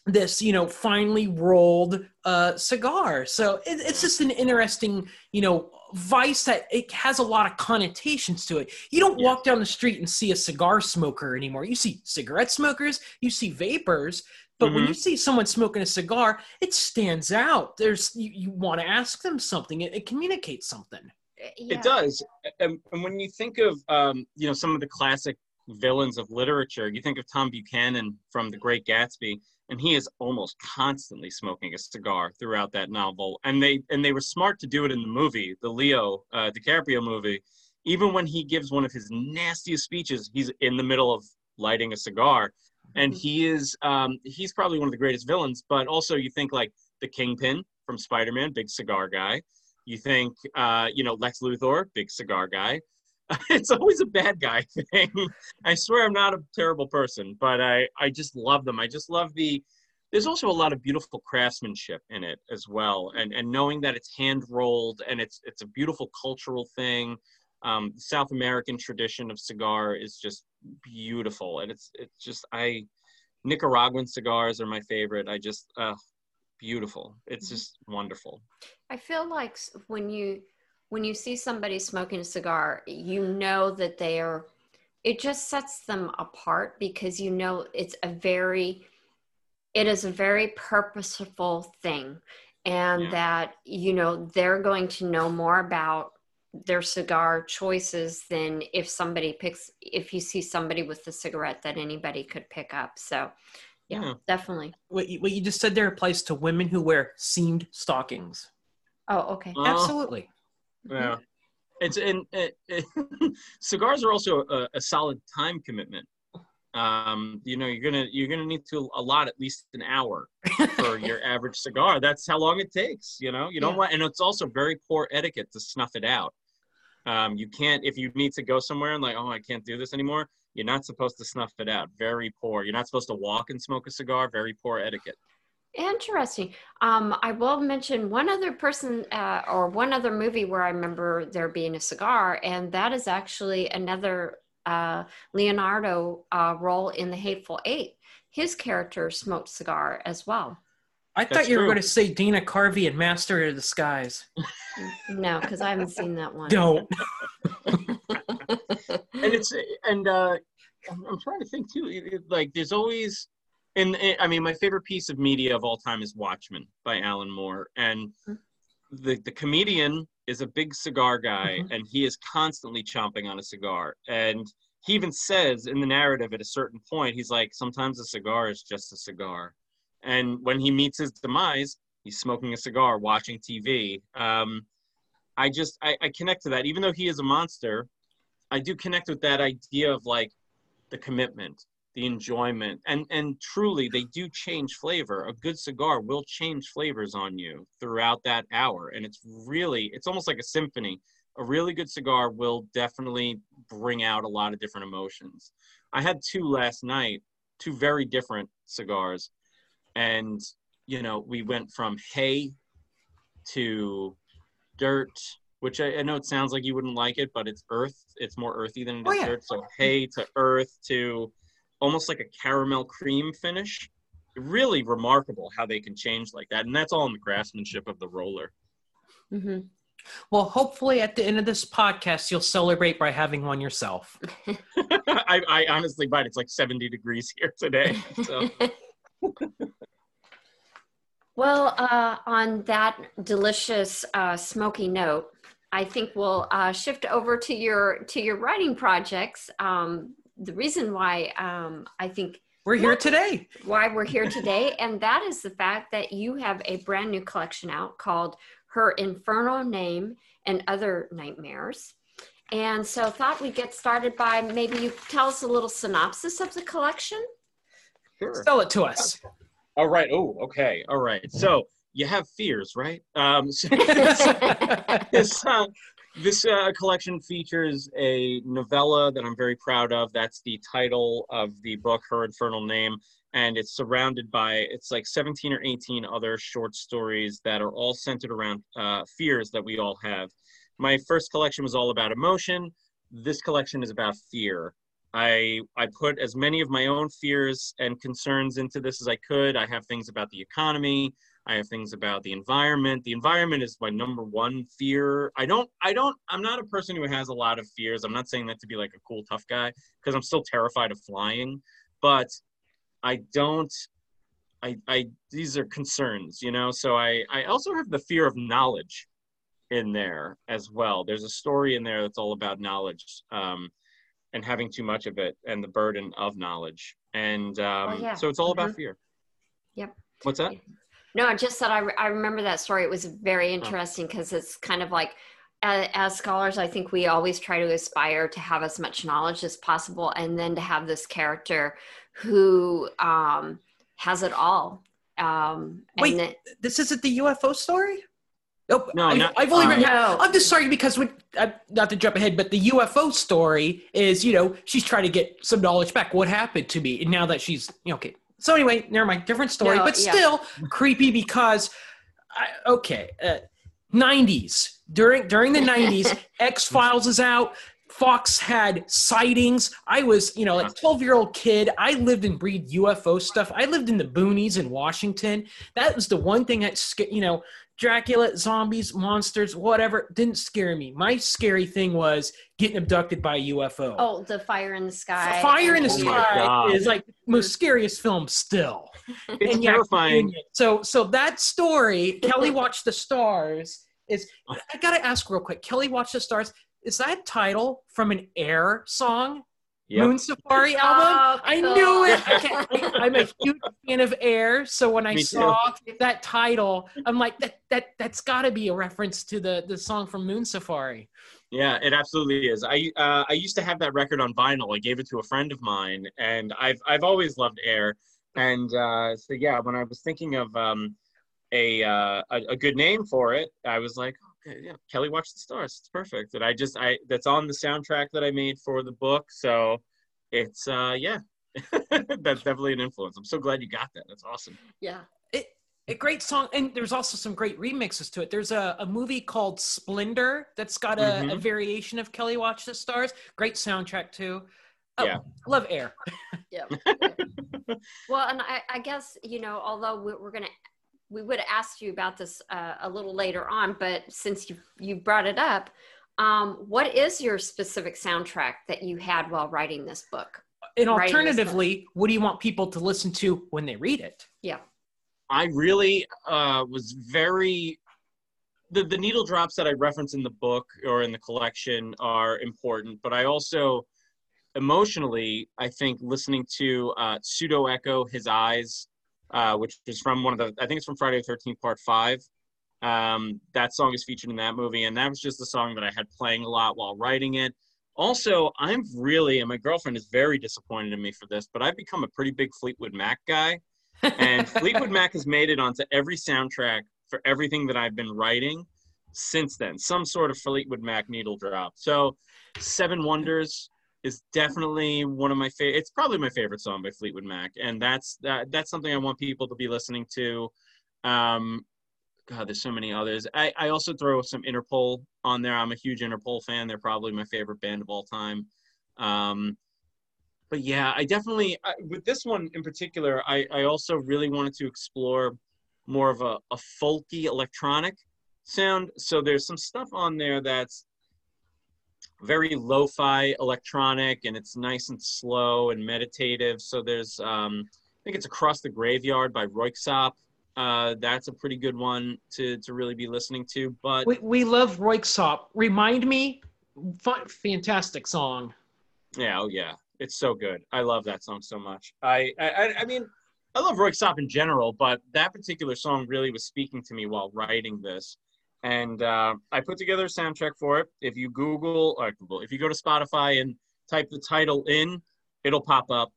this you know finely rolled uh, cigar. So it, it's just an interesting you know vice that it has a lot of connotations to it. You don't walk down the street and see a cigar smoker anymore. You see cigarette smokers you see vapors but mm-hmm. when you see someone smoking a cigar it stands out. There's you, you want to ask them something it, it communicates something yeah. it does and, and, when you think of um, you know some of the classic villains of literature you think of tom buchanan from the great gatsby and he is almost constantly smoking a cigar throughout that novel. And they and they were smart to do it in the movie, the Leo uh, DiCaprio movie. Even when he gives one of his nastiest speeches, he's in the middle of lighting a cigar. and Mhm. he is um, he's probably one of the greatest villains. But also, you think like the Kingpin from Spider-Man, big cigar guy. You think uh, you know Lex Luthor, big cigar guy. it's always a bad guy thing. I swear I'm not a terrible person, but I I just love them. I just love the. There's also a lot of beautiful craftsmanship in it as well, and and knowing that it's hand rolled and it's it's a beautiful cultural thing. Um, South American tradition of cigar is just beautiful, and it's it's just I Nicaraguan cigars are my favorite. I just uh, beautiful. It's Mhm. just wonderful. I feel like when you when you see somebody smoking a cigar, you know that they are. It just sets them apart because you know it's a very, it is a very purposeful thing, and Yeah. that you know they're going to know more about their cigar choices than if somebody picks if you see somebody with a cigarette that anybody could pick up. So, yeah, Yeah. definitely. What you, what you just said there applies to women who wear seamed stockings. Oh, okay. Oh, Absolutely. Yeah. Mm-hmm. It's and it, it, cigars are also a, a solid time commitment. Um, you know, you're gonna you're gonna need to allot at least an hour for your average cigar. That's how long it takes. You know, you don't Yeah. want, and it's also very poor etiquette to snuff it out. Um, you can't if you need to go somewhere and like, oh, I can't do this anymore. You're not supposed to snuff it out. Very poor. You're not supposed to walk and smoke a cigar. Very poor etiquette. Interesting. Um, I will mention one other person uh, or one other movie where I remember there being a cigar, and that is actually another uh, Leonardo uh, role in The Hateful Eight. His character smoked cigar as well. I thought That's you were true. going to say Dana Carvey and Master of Disguise. No, because I haven't seen that one. Don't. and it's and uh I'm, I'm trying to think too it, it- like there's always and it, i mean my favorite piece of media of all time is watchmen by alan moore and Mhm. the the comedian is a big cigar guy Mhm. and he is constantly chomping on a cigar and he even says in the narrative at a certain point he's like sometimes a cigar is just a cigar and when he meets his demise he's smoking a cigar watching tv um, i just I, I connect to that even though he is a monster I do connect with that idea of like the commitment, the enjoyment, and and truly they do change flavor. A good cigar will change flavors on you throughout that hour, and it's really it's almost like a symphony. A really good cigar will definitely bring out a lot of different emotions. I had two last night, two very different cigars, and you know we went from hay to dirt which I, I know it sounds like you wouldn't like it, but it's earth. It's more earthy than it is Oh, yeah. dirt. So hay to earth to almost like a caramel cream finish. Really remarkable how they can change like that, and that's all in the craftsmanship of the roller. hmm Well, hopefully at the end of this podcast, you'll celebrate by having one yourself. I, I honestly, but it's like 70 degrees here today. So Well, uh, on that delicious uh, smoky note, I think we'll uh, shift over to your to your writing projects. Um, the reason why um, I think We're here today. why we're here today, and that is the fact that you have a brand new collection out called Her Infernal Name and Other Nightmares. And so, thought we'd get started by maybe you tell us a little synopsis of the collection. sure. Sell it to us. All right. Oh, okay. All right. So you have fears, right? Um, so this uh, this uh, collection features a novella that I'm very proud of. That's the title of the book, Her Infernal Name, and it's surrounded by it's like 17 or 18 other short stories that are all centered around uh, fears that we all have. My first collection was all about emotion. This collection is about fear. I I put as many of my own fears and concerns into this as I could. I have things about the economy. I have things about the environment. The environment is my number one fear. I don't I don't I'm not a person who has a lot of fears. I'm not saying that to be like a cool tough guy because I'm still terrified of flying, but I don't I I these are concerns, you know. So I I also have the fear of knowledge in there as well. There's a story in there that's all about knowledge. Um and having too much of it and the burden of knowledge. And um, Oh, yeah. so it's all about Mhm. fear. Yep. What's that? No, I just said I, re- I remember that story. It was Oh. very interesting because it's kind of like as, as scholars, I think we always try to aspire to have as much knowledge as possible, and then to have this character who um, has it all. Um, and Wait, then- this isn't the UFO story. Nope. No, I, not- I've only uh, read. No. I'm just sorry because when not to jump ahead, but the UFO story is you know she's trying to get some knowledge back. What happened to me? And now that she's you know, okay. So anyway, never mind. Different story, No, but yeah. still creepy because I, okay, uh, 90s during during the 90s, X Files is out. Fox had sightings. I was, you know, like 12 year old kid. I lived and breathed UFO stuff. I lived in the boonies in Washington. That was the one thing that, you know, Dracula, zombies, monsters, whatever, didn't scare me. My scary thing was getting abducted by a UFO. oh, the fire in the sky. Fire in the Oh Sky is like the most scariest film still. It's And yeah, terrifying. So so that story, Kelly watched the stars, is I gotta ask real quick. Kelly watched the stars. Is that title from an Air song? Yep. Moon Safari Oh, album? I knew it. I, am a huge fan of Air, so when I Me too. saw that title, I'm like, that that that's got to be a reference to the the song from Moon Safari. Yeah, it absolutely is. I uh, I used to have that record on vinyl. I gave it to a friend of mine, and I've I've always loved Air. And uh, so yeah, when I was thinking of um, a, uh, a a good name for it, I was like, okay, yeah, Kelly Watch the Stars. It's perfect. And I just I that's on the soundtrack that I made for the book. So it's uh yeah, that's definitely an influence. I'm so glad you got that. That's awesome. Yeah. It, a great song, and there's also some great remixes to it. There's a, a movie called Splendor that's got a, a Mhm. variation of Kelly Watch the Stars. Great soundtrack too. Oh, Yeah. love Air. Yeah. well, and I, I guess you know, although we- we're gonna, we would have asked you about this uh, a little later on, but since you you brought it up, um, what is your specific soundtrack that you had while writing this book? And Writing this alternatively, what do you want people to listen to when they read it? Yeah. I really uh, was very the the needle drops that I reference in the book or in the collection are important, but I also emotionally I think listening to uh, pseudo echo his eyes, uh, which is from one of the I think it's from Friday the Thirteenth Part Five. Um, that song is featured in that movie, and that was just the song that I had playing a lot while writing it. Also, I'm really, and my girlfriend is very disappointed in me for this, but I've become a pretty big Fleetwood Mac guy and Fleetwood Mac has made it onto every soundtrack for everything that I've been writing since then. Some sort of Fleetwood Mac needle drop. So, Seven Wonders is definitely one of my favorite. It's probably my favorite song by Fleetwood Mac, and that's that. That's something I want people to be listening to. Um, God, there's so many others. I, I also throw some Interpol on there. I'm a huge Interpol fan. They're probably my favorite band of all time. Um, but yeah, I definitely I, with this one in particular, I, I also really wanted to explore more of a, a folky electronic sound. So there's some stuff on there that's very lo-fi electronic and it's nice and slow and meditative. So there's um, I think it's Across the Graveyard by Röyksopp. Uh, that's a pretty good one to, to really be listening to. But We, we love Röyksopp. Remind me, fun, fantastic song. Yeah, oh yeah, it's so good. I love that song so much. I, I, I mean, I love Röyksopp in general, but that particular song really was speaking to me while writing this. And uh, I put together a soundtrack for it. If you Google, or Google, if you go to Spotify and type the title in, it'll pop up.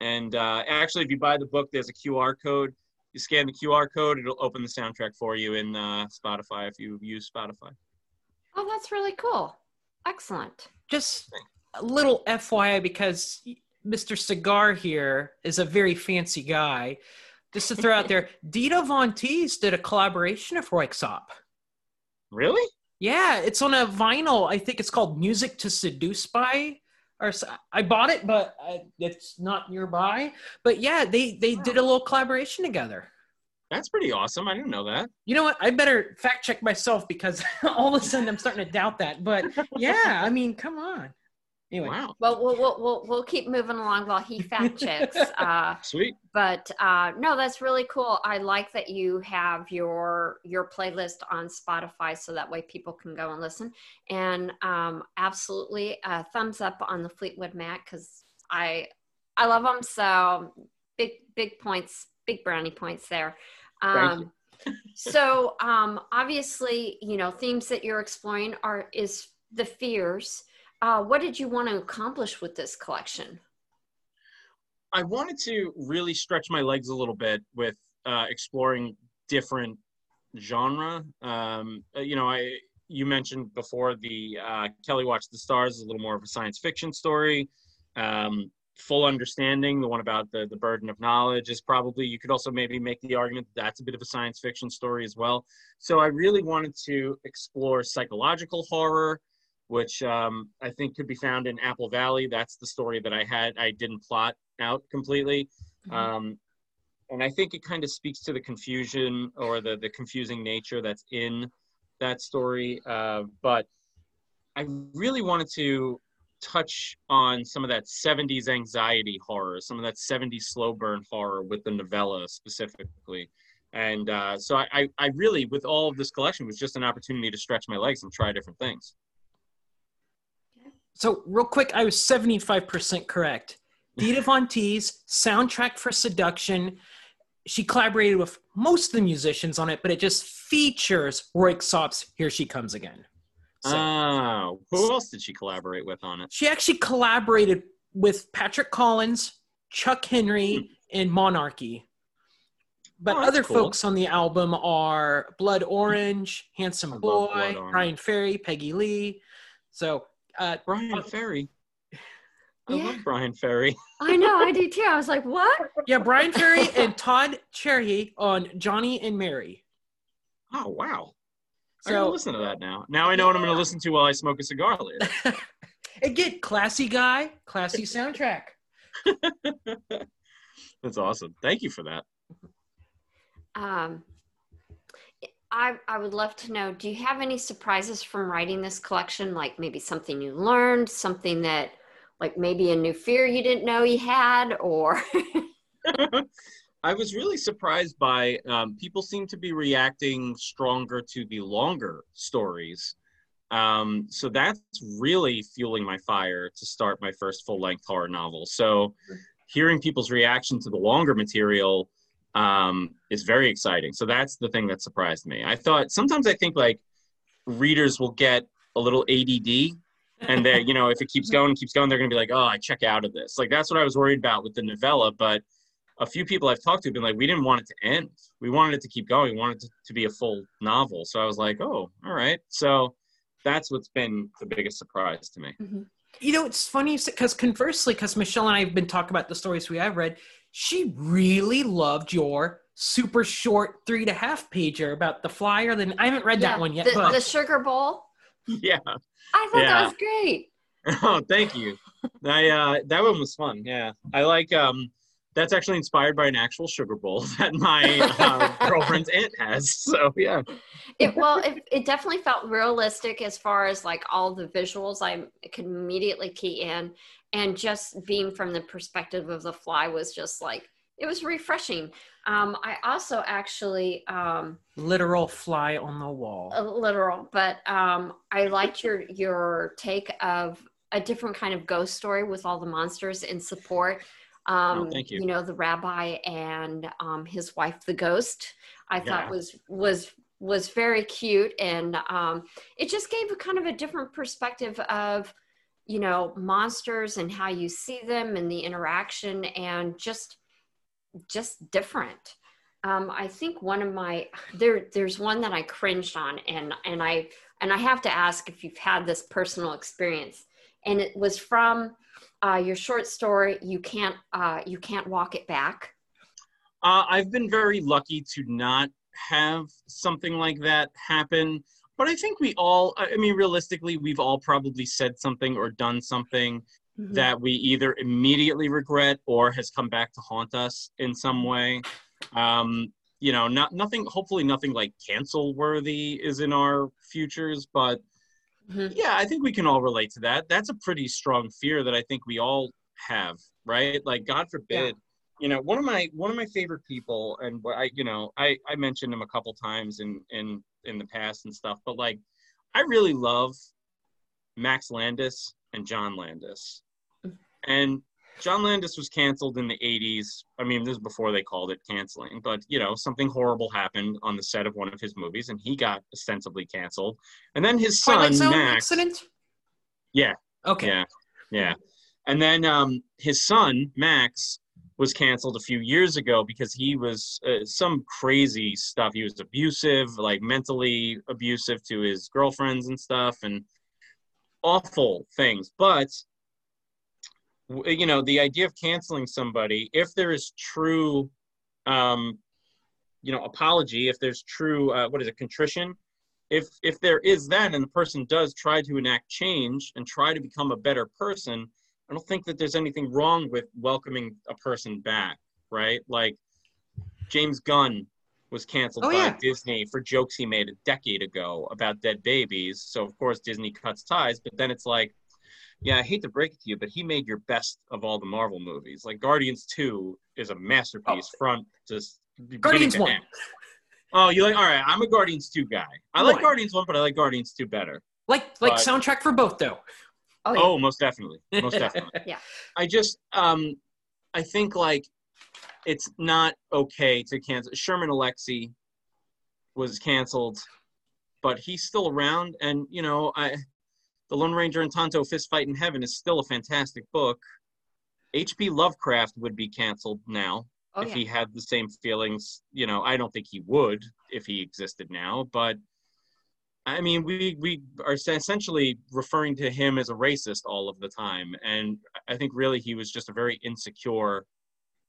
And uh, actually, if you buy the book, there's a QR code. You scan the QR code, it'll open the soundtrack for you in uh, Spotify if you use Spotify. Oh, that's really cool. Excellent. Just a little FYI because Mr. Cigar here is a very fancy guy. Just to throw out there, Dita Von Teese did a collaboration of Röyksopp. Really? Yeah, it's on a vinyl. I think it's called Music to Seduce by. Or I bought it, but I, it's not nearby. But yeah, they they did a little collaboration together. That's pretty awesome. I didn't know that. You know what? I better fact check myself because all of a sudden I'm starting to doubt that. But yeah, I mean, come on. Anyway, Wow. Well, we'll we'll we'll, we'll keep moving along while he fact checks. Uh, Sweet. but uh, no, that's really cool. I like that you have your your playlist on Spotify, so that way people can go and listen. And um, absolutely, uh, thumbs up on the Fleetwood Mac because I I love them. So big big points, big brownie points there. Um, so um, obviously, you know, themes that you're exploring are is the fears. Uh, what did you want to accomplish with this collection? I wanted to really stretch my legs a little bit with uh, exploring different genre. Um, uh, you know, I you mentioned before the uh, Kelly Watch the Stars is a little more of a science fiction story. Um, full understanding, the one about the the burden of knowledge, is probably you could also maybe make the argument that that's a bit of a science fiction story as well. So I really wanted to explore psychological horror, which um, I think could be found in Apple Valley. That's the story that I had. I didn't plot out completely. Mm-hmm. Um, and I think it kind of speaks to the confusion or the the confusing nature that's in that story. Uh, but I really wanted to touch on some of that 70s anxiety horror, some of that 70s slow burn horror with the novella specifically. And uh, so I, I, I really, with all of this collection, was just an opportunity to stretch my legs and try different things. So, real quick, I was 75% correct. Dita Von Teese, soundtrack for Seduction. She collaborated with most of the musicians on it, but it just features Röyksopp's Here She Comes Again. So, Oh, who else did she collaborate with on it? she actually collaborated with Patrick Collins, Chuck Henry, hmm. and Monarchy. But Oh, other cool. folks on the album are Blood Orange, Handsome Boy, Blood Orange. Bryan Ferry, Peggy Lee. So, uh, Bryan Ferry. I Yeah. love Bryan Ferry. I know, I do too. I was like, what? yeah, Bryan Ferry and Todd Terje on Johnny and Mary. Oh wow. So, I gotta So listen to that now. Now I know what I'm gonna listen to while I smoke a cigar later. again, classy guy, classy soundtrack. That's awesome. Thank you for that. Um, I, I would love to know do you have any surprises from writing this collection? Like maybe something you learned, something that, like maybe a new fear you didn't know you had, or. I was really surprised by um, people seem to be reacting stronger to the longer stories. Um, so that's really fueling my fire to start my first full length horror novel. So hearing people's reaction to the longer material um, is very exciting. So that's the thing that surprised me. I thought sometimes I think like readers will get a little ADD and they you know if it keeps going keeps going they're going to be like oh i check out of this. Like that's what i was worried about with the novella but a few people i've talked to have been like we didn't want it to end. We wanted it to keep going. We wanted it to be a full novel. So i was like oh all right. So that's what's been the biggest surprise to me. You know, it's funny because conversely, because Michelle and I have been talking about the stories we have read, she really loved your super short three and a half pager about the flyer. Then I haven't read that one yet, the, but the sugar bowl. yeah I thought Yeah. that was great. oh thank you i uh that one was fun yeah i like um that's actually inspired by an actual sugar bowl that my uh, girlfriend's aunt has so yeah It, well, it, it definitely felt realistic as far as like all the visuals I could immediately key in. And just being from the perspective of the fly was just like, it was refreshing. Um, I also actually, um, literal fly on the wall. a literal, but um, I liked your your take of a different kind of ghost story with all the monsters in support. Um, Oh, thank you. know the rabbi and um, his wife, the ghost. I Yeah. thought was was was very cute, and um, it just gave a kind of a different perspective of you know monsters and how you see them and the interaction and just just different. Um, I think one of my there there's one that I cringed on and and I and I have to ask if you've had this personal experience. And it was from uh, your short story you can't uh, you can't walk it back. Uh, I've been very lucky to not have something like that happen. But I think we all, I mean, realistically, we've all probably said something or done something that we either immediately regret or has come back to haunt us in some way. Um, you know, not nothing, hopefully, nothing like cancel worthy is in our futures. But Mhm. yeah, I think we can all relate to that. That's a pretty strong fear that I think we all have, right? Like, God forbid you know one of my one of my favorite people and i you know i i mentioned him a couple times in in in the past and stuff but like i really love max landis and john landis and John Landis was canceled in the 80s. I mean, this is before they called it canceling, but you know, something horrible happened on the set of one of his movies and he got ostensibly canceled. And then his son, Twilight Zone Max. accident. Yeah, Okay. yeah, yeah. And then um, his son, Max, was canceled a few years ago because he was uh, some crazy stuff. He was abusive, like mentally abusive to his girlfriends and stuff, and awful things. But you know, the idea of canceling somebody, if there is true, um, you know, apology, if there's true, uh, what is it, contrition, if if there is that, and the person does try to enact change and try to become a better person, I don't think that there's anything wrong with welcoming a person back, right? Like James Gunn was canceled Oh, by yeah. Disney for jokes he made a decade ago about dead babies. So of course Disney cuts ties, but then it's like, yeah, I hate to break it to you, but he made your best of all the Marvel movies. Like Guardians 2 is a masterpiece oh. front to s- beginning Oh. Guardians to 1. end. Oh, you like all right, I'm a Guardians 2 guy. I like. Guardians 1, but I like Guardians 2 better. Like like But- soundtrack for both though. Oh, yeah. Oh, most definitely. Most definitely. Yeah. I just um I think like it's not okay to cancel Sherman Alexie was canceled, but he's still around and you know, I The Lone Ranger and Tonto Fist Fight in Heaven is still a fantastic book. H.P. Lovecraft would be canceled now oh, if yeah. he had the same feelings. You know, I don't think he would if he existed now, but I mean, we we are essentially referring to him as a racist all of the time, and I think really he was just a very insecure,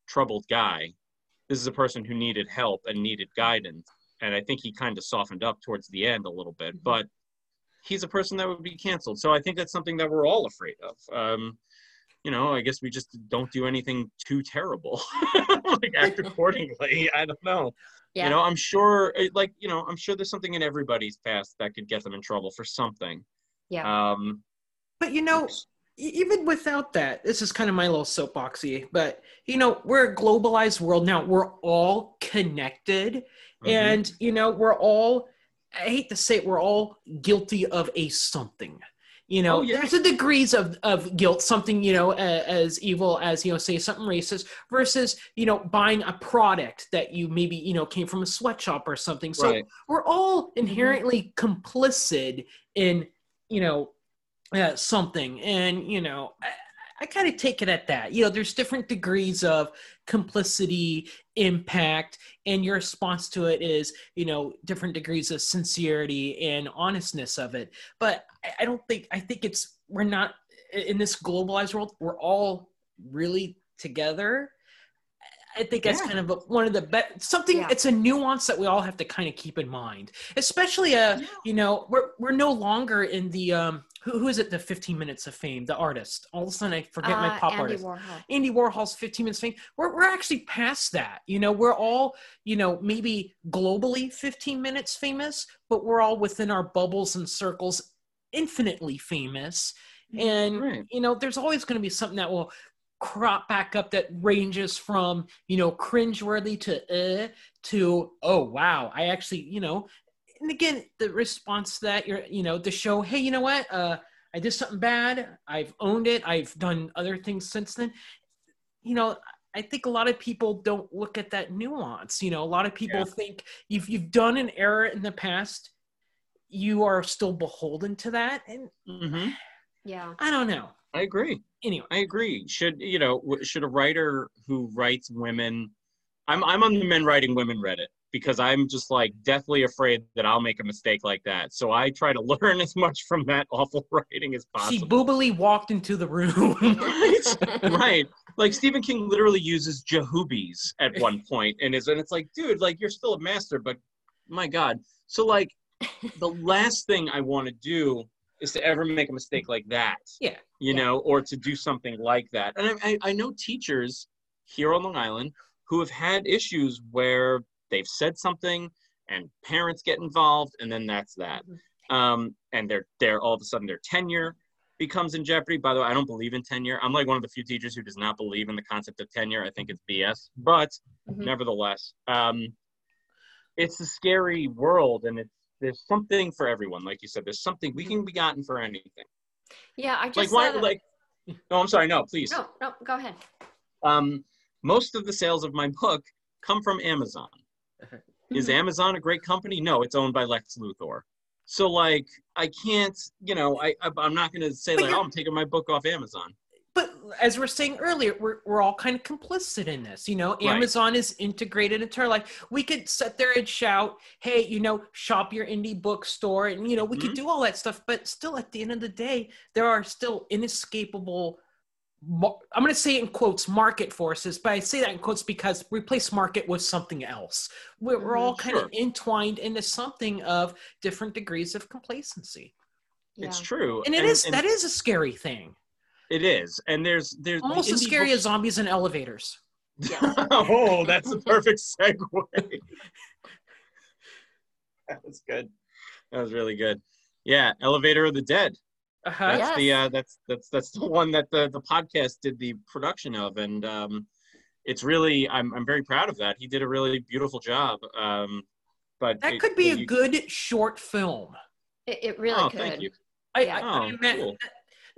troubled guy. This is a person who needed help and needed guidance, and I think he kind of softened up towards the end a little bit. But he's a person that would be canceled, so I think that's something that we're all afraid of. Um, you know, I guess we just don't do anything too terrible, like act accordingly. I don't know. yeah. You know, I'm sure, eh, like, you know, I'm sure there's something in everybody's past that could get them in trouble for something. yeah. Um, But you know, even without that, this is kind of my little soapboxy, but you know, we're a globalized world now. We're all connected. mhm. And, you know, we're all, I hate to say it, we're all guilty of a something. You know, Oh, yeah. there's a degrees of, of guilt, something, you know, a, as evil as, you know, say something racist versus, you know, buying a product that you maybe, you know, came from a sweatshop or something. So right. we're all Mm-hmm. inherently complicit in you know uh, something and you know i, kind of take it at that. You know there's different degrees of complicity impact and your response to it is you know different degrees of sincerity and honestness of it. But I don't think i think it's we're not in this globalized world we're all really together I think that's Yeah. kind of a, one of the best something. Yeah. It's a nuance that we all have to kind of keep in mind, especially uh, you know, we're we're no longer in the um, who, who is it? The 15 minutes of fame, the artist. All of a sudden, I forget my Uh, pop Andy artist. Warhol. Andy Warhol's 15 minutes of fame. We're, we're actually past that. You know, we're all, you know, maybe globally 15 minutes famous, but we're all within our bubbles and circles infinitely famous. And, Right. you know, there's always going to be something that will crop back up that ranges from, you know, cringeworthy to, uh, to, oh, wow, I actually, you know, and again, the response to that, you're, you know, to show, hey, you know what, uh, I did something bad. I've owned it. I've done other things since then. You know, I think a lot of people don't look at that nuance. You know, a lot of people Yeah. think if you've done an error in the past, you are still beholden to that. And mm-hmm. Yeah. I don't know. I agree. Anyway, I agree. Should you know? Should a writer who writes women? I'm I'm on the men writing women Reddit because I'm just like deathly afraid that I'll make a mistake like that. So I try to learn as much from that awful writing as possible. she boobily walked into the room. right right like stephen king literally uses jahoobies at one point and is and it's like dude like you're still a master but my god so like the last thing i want to do is to ever make a mistake like that Yeah. you Yeah. know or to do something like that and I, I know teachers here on long island who have had issues where they've said something and parents get involved and then that's that um and they're they're all of a sudden their tenure becomes in jeopardy. By the way, I don't believe in tenure. I'm like one of the few teachers who does not believe in the concept of tenure. I think it's BS. But Mhm. nevertheless, um, it's a scary world, and it's there's something for everyone. Like you said, there's something we can be gotten for anything. Yeah, I just Like why? that- Like No, I'm sorry. No, please. No, no, go ahead. Um, most of the sales of my book come from Amazon. Is. Amazon a great company? No, it's owned by Lex Luthor. So like, I can't, you know, I I- I'm not gonna say But like, oh, I'm taking my book off Amazon. But as we're saying earlier, we're, we're all kind of complicit in this. You know, Right. Amazon is integrated into our life. We could sit there and shout, hey, you know, shop your indie bookstore. And, you know, we could Mhm. do all that stuff. But still, at the end of the day, there are still inescapable, I'm going to say it in quotes, market forces. But I say that in quotes because replace market with something else. We're, we're all kind Sure. of entwined into something of different degrees of complacency. It's Yeah. true, And it is that is a scary thing. It is, and there's there's the Almost as scary book- as zombies in elevators. oh, that's a perfect segue. that was good. That was really good. Yeah, Elevator of the Dead. Uh-huh. That's Yes. the uh, that's that's that's the one that the the podcast did the production of, and um, it's really I'm I'm very proud of that. He did a really beautiful job. Um, but That it- could be a you- good short film. It, it really Oh, could. thank you. I, Yeah. I, Oh, I meant- cool.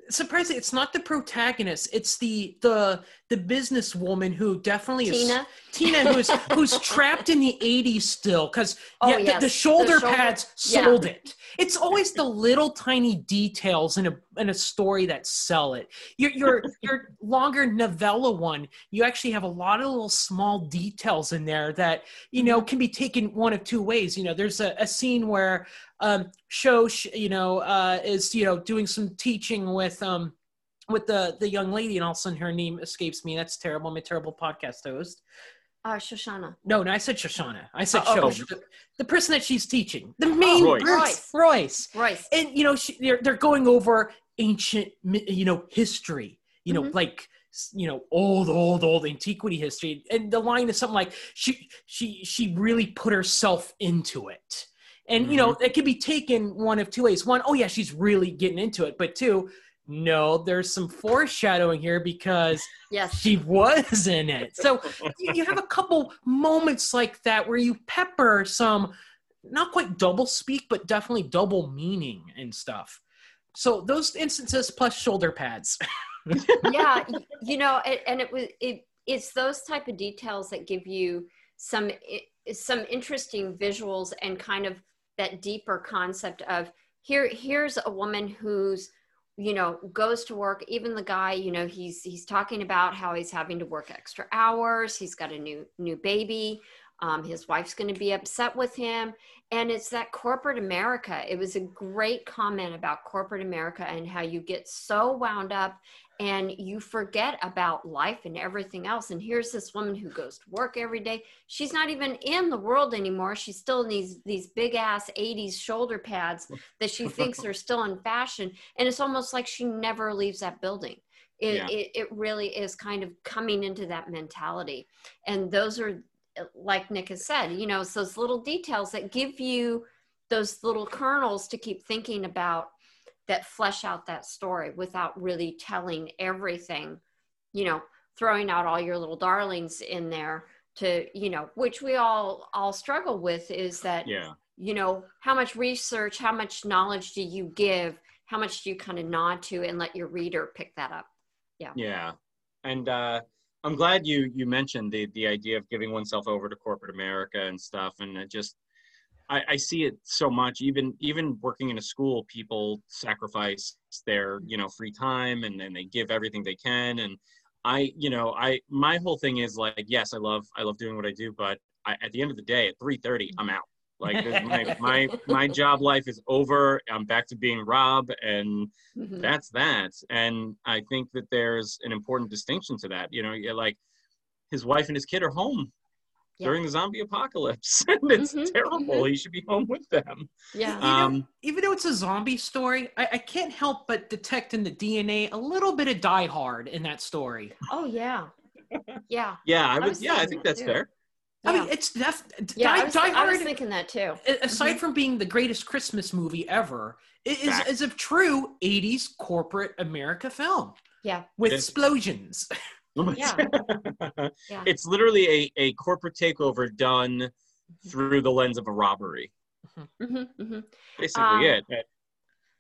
Surprisingly, it's not the protagonist. It's the the the businesswoman who definitely is Tina. Tina, who's who's trapped in the '80s still, because Oh, yeah, the- yes. the, The shoulder shoulder- pads yeah. sold it. It's always the little tiny details in a in a story that sell it. Your your your longer novella one, you actually have a lot of little small details in there that you know Mm-hmm. can be taken one of two ways. You know, there's a, a scene where um Shosh, you know, uh, is you know doing some teaching with um with the the young lady, and all of a sudden her name escapes me. That's terrible. I'm a terrible podcast host. Uh, Shoshana. No, no, I said Shoshana. I said Oh, Shosh. okay. The, the person that she's teaching, the main Royce. Royce. Royce. Royce. And you know, she, they're they're going over ancient, you know, history. You know, Mhm. like you know, old, old, old antiquity history. And the line is something like she she she really put herself into it. And you know, it can be taken one of two ways. One, oh yeah, she's really getting into it. But two, no, there's some foreshadowing here because Yes. she was in it. So you have a couple moments like that where you pepper some not quite double speak, but definitely double meaning and stuff. So those instances plus shoulder pads. yeah you know and, and it was it it's those type of details that give you some some interesting visuals and kind of that deeper concept of here here's a woman who's you know goes to work even the guy you know he's he's talking about how he's having to work extra hours he's got a new new baby um, his wife's going to be upset with him and it's that corporate america. It was a great comment about corporate america and how you get so wound up and you forget about life and everything else. And here's this woman who goes to work every day. She's not even in the world anymore. She's still in these these big ass 80s shoulder pads that she thinks are still in fashion. And it's almost like she never leaves that building. It, Yeah. it, it really is kind of coming into that mentality. And those are, like Nick has said, you know, it's those little details that give you those little kernels to keep thinking about that flesh out that story without really telling everything you know throwing out all your little darlings in there to you know which we all all struggle with is that Yeah. you know how much research how much knowledge do you give how much do you kind of nod to and let your reader pick that up Yeah, Yeah. and uh, I'm glad you you mentioned the the idea of giving oneself over to corporate America and stuff, and it just I, I see it so much. Even even working in a school, people sacrifice their you know free time and and they give everything they can. And I you know I my whole thing is like yes, I love I love doing what I do, but I, at the end of the day, at 3:30, I'm out. Like my my my job life is over. I'm back to being Rob, and Mhm. that's that and i think that there's an important distinction to that you know like his wife and his kid are home Yeah. during the zombie apocalypse and it's Mhm, terrible he should be home with them yeah You know, um Even though it's a zombie story, I, I can't help but detect in the DNA a little bit of Die Hard in that story. oh yeah yeah yeah i would was yeah i think that that's too. fair I mean, it's def- yeah Die, I, was, Die I was thinking that too a- aside Mhm. from being the greatest Christmas movie ever, it is Fact. is a true '80s corporate America film yeah with It is. explosions. Yeah. Yeah. it's literally a, a corporate takeover done through the lens of a robbery hmm hmm basically Um, it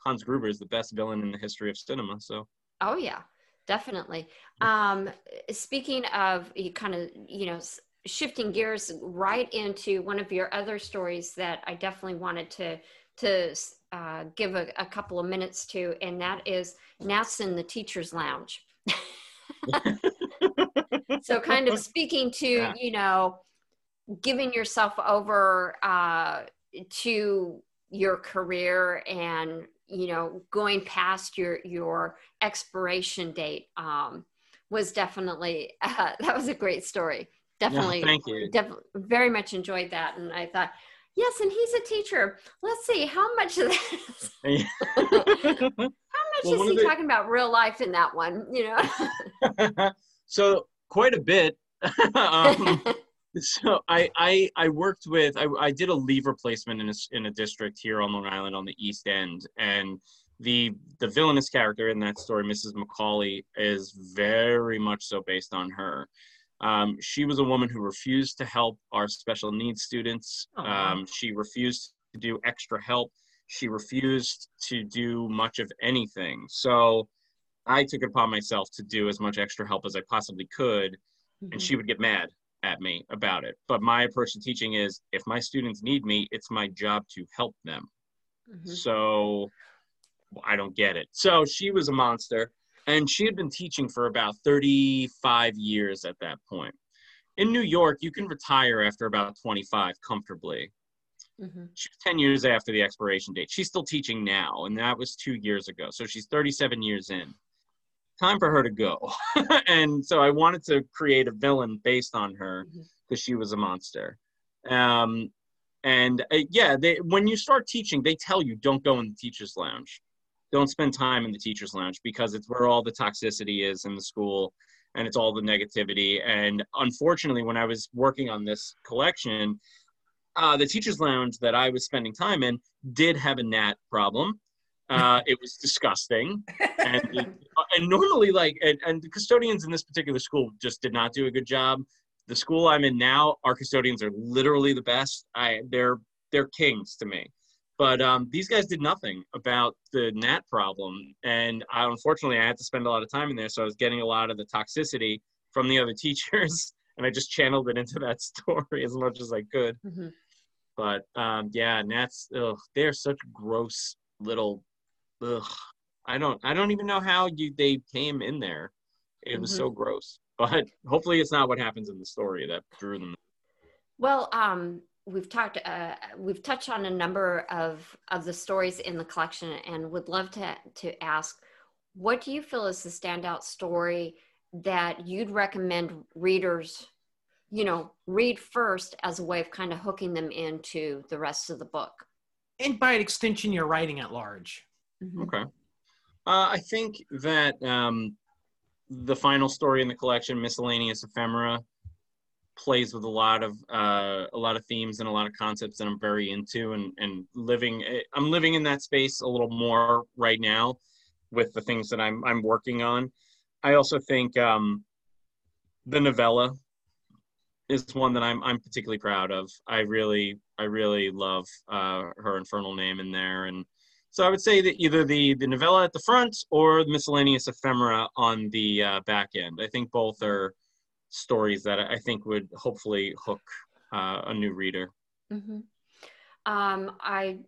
hans gruber is the best villain in the history of cinema so Oh yeah. definitely. Um, speaking of you kind of, you know, shifting gears right into one of your other stories that I definitely wanted to to uh, give a, a, couple of minutes to, and that is Gnats in the Teachers Lounge. so, kind of speaking to yeah. you know, giving yourself over uh, to your career and you know going past your your expiration date um, was definitely uh, that was a great story. Definitely yeah, thank you. def- very much enjoyed that. And i thought yes and he's a teacher. Let's see how much of this how much well, is he the... talking about real life in that one you know? So quite a bit um, so I, I I worked with I, I did a leave replacement in a, in a district here on Long Island on the East End, and the the villainous character in that story, Mrs. Macaulay, is very much so based on her. Um, she was a woman who refused to help our special needs students. Um, she refused to do extra help. She refused to do much of anything. So I took it upon myself to do as much extra help as I possibly could, mm-hmm. and she would get mad at me about it. But my approach to teaching is if my students need me, it's my job to help them. Mm-hmm. So I don't get it. So she was a monster, and she had been teaching for about 35 years at that point. In New York, you can retire after about 25 comfortably. Mm-hmm. She was 10 years after the expiration date. She's still teaching now, and that was two years ago. So she's 37 years in time for her to go. and so I wanted to create a villain based on her because mm-hmm. she was a monster. Um, and uh, yeah, they, when you start teaching, they tell you don't go in the teacher's lounge. Don't spend time in the teacher's lounge because it's where all the toxicity is in the school and it's all the negativity. And unfortunately, when I was working on this collection, uh, the teacher's lounge that I was spending time in did have a gnat problem. Uh, it was disgusting, and and normally like and, and the custodians in this particular school just did not do a good job. The school I'm in now, our custodians are literally the best. I they're they're kings to me. But um, these guys did nothing about the gnat problem, and I, unfortunately, I had to spend a lot of time in there. So I was getting a lot of the toxicity from the other teachers, and I just channeled it into that story as much as I could. Mm-hmm. But um, yeah, gnats, ugh, they're such gross little ugh, I don't I don't even know how you they came in there. It mm-hmm. was so mm-hmm. gross. But hopefully it's not what happens in the story that drew them. Well, um, we've talked uh, we've touched on a number of of the stories in the collection and would love to to ask what do you feel is the standout story that you'd recommend readers you know read first as a way of kind of hooking them into the rest of the book and by extension your writing at large Mm-hmm. Okay. Uh, I think that um, the final story in the collection, Miscellaneous Ephemera, plays with a lot of uh, a lot of themes and a lot of concepts that I'm very into, and and living. Eh, I'm living in that space a little more right now with the things that I'm I'm working on. I also think um, the novella is one that I'm I'm particularly proud of. I really I really love uh, her infernal name in there, and so I would say that either the the novella at the front or the miscellaneous ephemera on the uh, back end. I think both are stories that I think would hopefully hook uh, a new reader. Mm-hmm. Um, I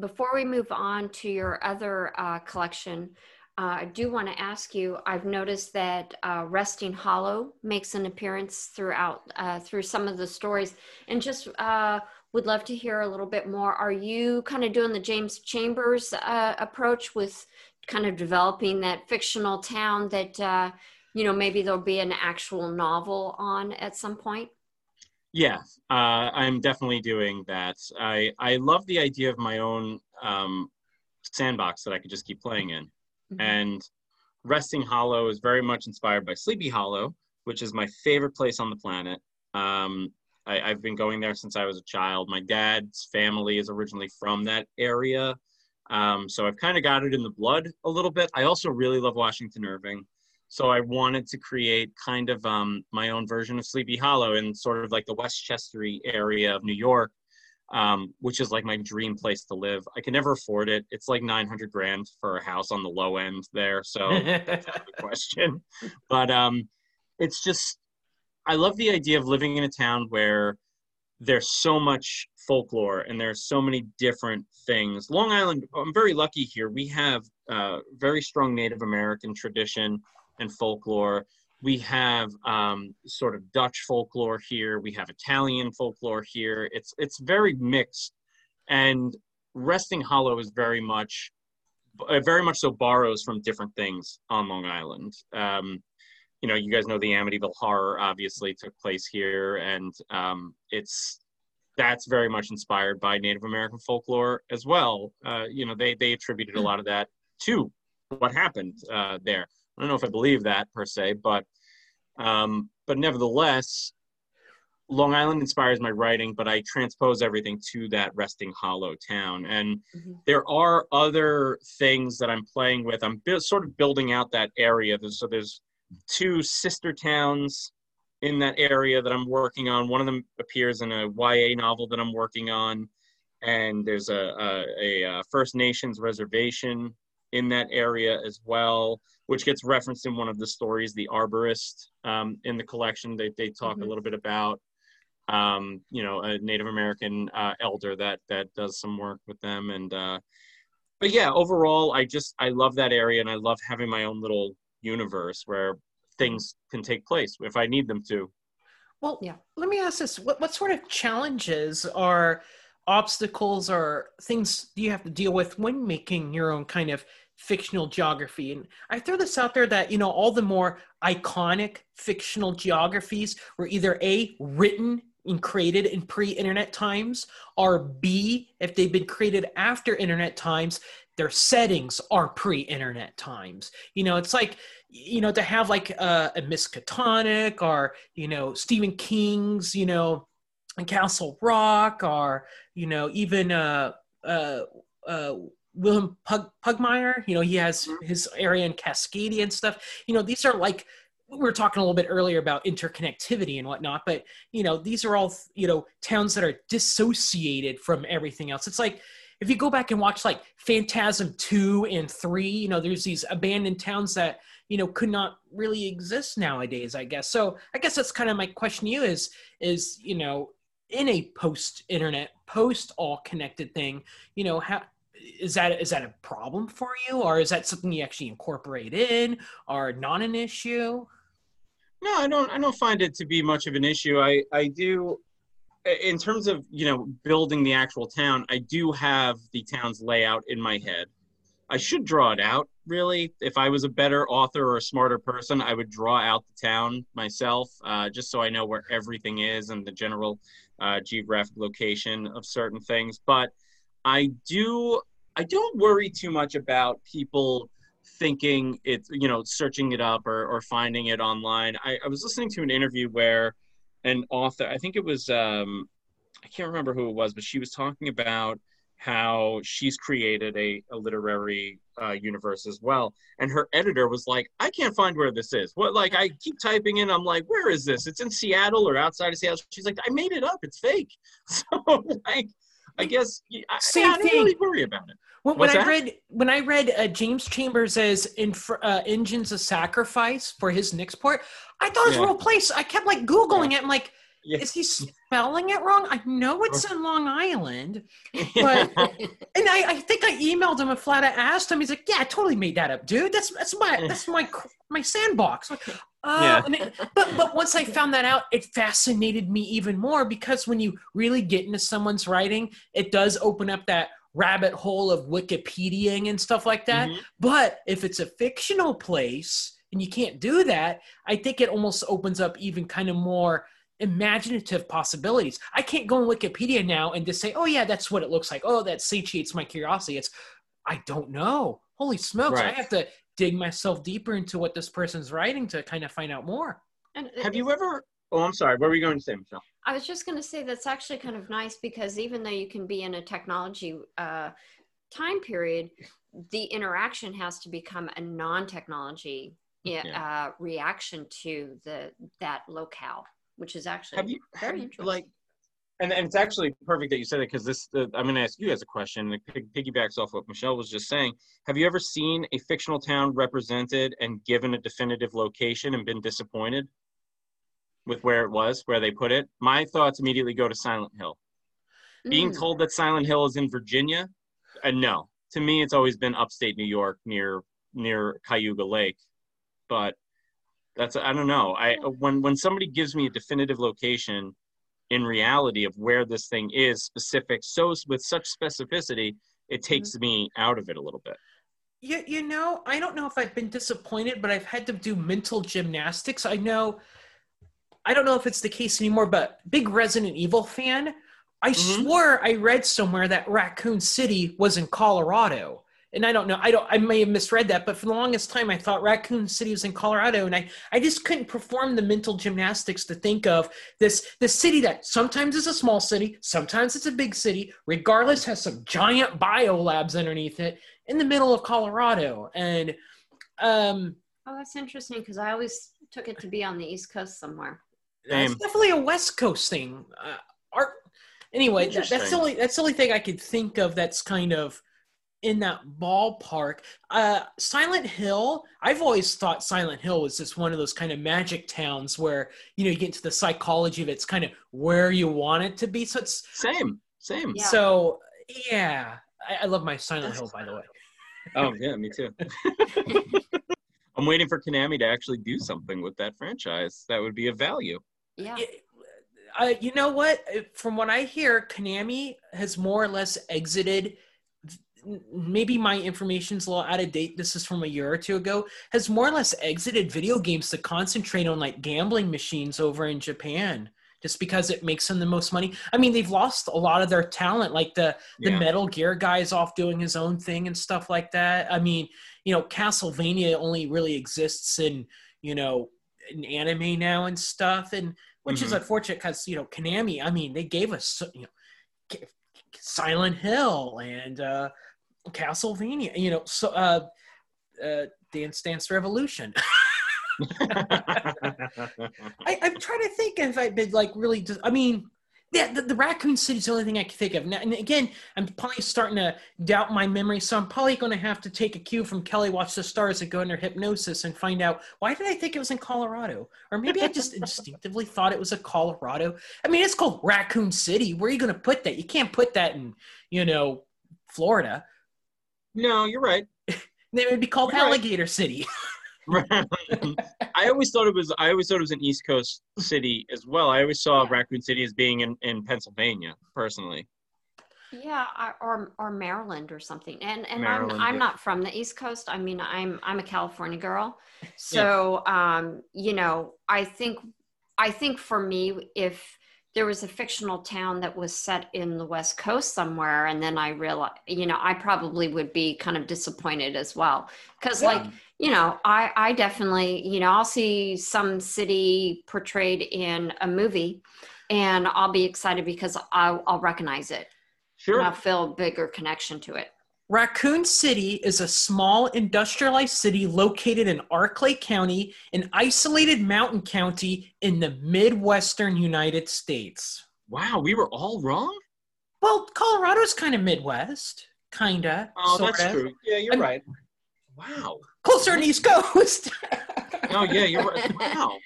before we move on to your other uh, collection, uh, I do want to ask you. I've noticed that uh, Resting Hollow makes an appearance throughout uh, through some of the stories, and just uh, would love to hear a little bit more. Are you kind of doing the James Chambers uh, approach with kind of developing that fictional town that, uh, you know, maybe there'll be an actual novel on at some point? Yeah, uh, I'm definitely doing that. I, I love the idea of my own um, sandbox that I could just keep playing in. Mm-hmm. And Resting Hollow is very much inspired by Sleepy Hollow, which is my favorite place on the planet. Um, I, have been going there since I was a child. My dad's family is originally from that area. Um, so I've kind of got it in the blood a little bit. I also really love Washington Irving. So I wanted to create kind of um, my own version of Sleepy Hollow in sort of like the Westchestery area of New York. um, which is like my dream place to live. I can never afford it. It's like 900 grand for a house on the low end there. So that's out of the question. But um, it's just, I love the idea of living in a town where there's so much folklore and there's so many different things. Long Island, I'm very lucky here. We have uh, very strong Native American tradition and folklore. We have um, sort of Dutch folklore here. We have Italian folklore here. It's it's very mixed, and Resting Hollow is very much, uh, very much so borrows from different things on Long Island. Um, you know, you guys know the Amityville Horror obviously took place here, and um, it's that's very much inspired by Native American folklore as well. Uh, you know, they they attributed a lot of that to what happened uh, there. I don't know if I believe that per se, but um, but nevertheless, Long Island inspires my writing, but I transpose everything to that resting hollow town. And mm-hmm. there are other things that I'm playing with. I'm bu- sort of building out that area. So there's two sister towns in that area that I'm working on. One of them appears in a YA novel that I'm working on, and there's a, a, a First Nations reservation in that area as well, which gets referenced in one of the stories, The Arborist, um, in the collection. They, they talk mm-hmm. a little bit about, um, you know, a Native American uh, elder that that does some work with them. And uh, but yeah, overall, I just I love that area, and I love having my own little universe where hmm. things can take place if I need them to. Well, yeah. Let me ask this: what what sort of challenges are obstacles or things do you have to deal with when making your own kind of fictional geography. And I throw this out there that, you know, all the more iconic fictional geographies were either A, written and created in pre internet times, or B, if they've been created after internet times, their settings are pre internet times. You know, it's like, you know, to have like a, a Miskatonic or, you know, Stephen King's, you know, Castle Rock or, you know, even, uh, uh, uh, William Pug, Pugmire, you know, he has mm-hmm. his area in Cascadia and stuff. You know, these are like we were talking a little bit earlier about interconnectivity and whatnot, but you know, these are all you know towns that are dissociated from everything else. It's like if you go back and watch like Phantasm two and three, you know, there's these abandoned towns that you know could not really exist nowadays. I guess so. I guess that's kind of my question to you is is you know in a post internet post all connected thing you know how is that is that a problem for you or is that something you actually incorporate in or not an issue no i don't i don't find it to be much of an issue i i do in terms of you know building the actual town i do have the town's layout in my head. I should draw it out really. If i was a better author or a smarter person i would draw out the town myself uh, just so i know where everything is and the general uh, geographic location of certain things. But I do I don't worry too much about people thinking it's you know searching it up or, or finding it online. I, I was listening to an interview where an author I think it was um, I can't remember who it was, but she was talking about how she's created a, a literary uh, universe as well. And her editor was like, I can't find where this is. What, like, I keep typing in, I'm like, where is this? It's in Seattle or outside of Seattle. She's like, I made it up. It's fake. So, like, I guess I, I, don't really worry about it. When, when I read when I read uh, James Chambers as in, uh, Engines of Sacrifice for his Nixport, I thought it was yeah. a real place. I kept like googling yeah. it. I'm like, yeah. is he spelling it wrong? I know it's in Long Island, but and I, I think I emailed him and flat out asked him. He's like, "Yeah, I totally made that up, dude. That's that's my that's my my sandbox." Like, uh, yeah. It, but but once I found that out, it fascinated me even more because when you really get into someone's writing, it does open up that rabbit hole of Wikipediaing and stuff like that. Mm-hmm. But if it's a fictional place and you can't do that, I think it almost opens up even kind of more imaginative possibilities. I can't go on Wikipedia now and just say, oh, yeah, that's what it looks like. Oh, that satiates my curiosity. It's, I don't know. Holy smokes. Right. I have to dig myself deeper into what this person's writing to kind of find out more. And have you ever, oh, I'm sorry. What were you going to say, Michelle? I was just going to say that's actually kind of nice because even though you can be in a technology uh, time period, the interaction has to become a non-technology yeah. uh, reaction to the that locale which is actually you, very interesting. Like, And, and it's actually perfect that you said it because this uh, I'm going to ask you guys a question. It piggybacks off what Michelle was just saying. Have you ever seen a fictional town represented and given a definitive location and been disappointed with where it was, where they put it? My thoughts immediately go to Silent Hill. Being Mm. told that Silent Hill is in Virginia, uh, no. To me, it's always been upstate New York near near Cayuga Lake. But that's I don't know. I when when somebody gives me a definitive location in reality of where this thing is specific so with such specificity it takes me out of it a little bit You, you know, I don't know if I've been disappointed, but I've had to do mental gymnastics. I know, I don't know if it's the case anymore, but big Resident Evil fan. I Mhm. swore I read somewhere that Raccoon City was in Colorado. And I don't know, I don't I may have misread that, but for the longest time I thought Raccoon City was in Colorado and I, I just couldn't perform the mental gymnastics to think of this this city that sometimes is a small city, sometimes it's a big city, regardless has some giant bio labs underneath it in the middle of Colorado. And um Oh, that's interesting because I always took it to be on the East Coast somewhere. It's definitely a West Coast thing. Uh, art anyway, that, that's the only that's the only thing I could think of that's kind of in that ballpark. Uh, Silent Hill. I've always thought Silent Hill was just one of those kind of magic towns where you know you get into the psychology of it's kind of where you want it to be. So it's same same Yeah. so yeah. I, I love my Silent Hill, by the way. oh yeah me too i'm waiting for konami to actually do something with that franchise that would be of value Yeah. Yeah, Uh, you know what? From what I hear, Konami has more or less exited. Maybe my information's a little out of date. This is from a year or two ago. Has more or less exited video games to concentrate on like gambling machines over in Japan, just because it makes them the most money. I mean, they've lost a lot of their talent. Like the the Yeah. Metal Gear guy is off doing his own thing and stuff like that. I mean, you know, Castlevania only really exists in you know in anime now and stuff, and which is Mhm. unfortunate because you know Konami. I mean, they gave us you know Silent Hill and uh, Castlevania. You know, so uh, uh, Dance Dance Revolution. I, I'm trying to think if I've been like really. Just, I mean, yeah, the, the Raccoon City is the only thing I can think of. Now, and again, I'm probably starting to doubt my memory, so I'm probably going to have to take a cue from Kelly Watch the Stars and go under hypnosis and find out why did I think it was in Colorado, or maybe I just instinctively thought it was a Colorado. I mean, it's called Raccoon City. Where are you going to put that? You can't put that in, you know, Florida. no you're right It would be called Right. Alligator City. I always thought it was. I always thought it was an East Coast city as well. I always saw Yeah. Raccoon City as being in, in Pennsylvania, personally. Yeah, or or Maryland or something. And and Maryland, I'm I'm yeah. not from the East Coast. I mean, I'm I'm a California girl. So, um, you know, I think I think for me if there was a fictional town that was set in the West Coast somewhere and then I realized, you know, I probably would be kind of disappointed as well. Cuz Yeah. like, you know, I I definitely, you know, I'll see some city portrayed in a movie and I'll be excited because I'll, I'll recognize it Sure. and I'll feel a bigger connection to it. Raccoon City is a small industrialized city located in Arklay County, an isolated mountain county in the Midwestern United States. Wow, we were all wrong. Well, Colorado's kind of Midwest, kinda. Oh, sorta. that's true. Yeah, you're I'm- right. Wow. Closer to the East Coast. Oh, yeah, you're right. Wow.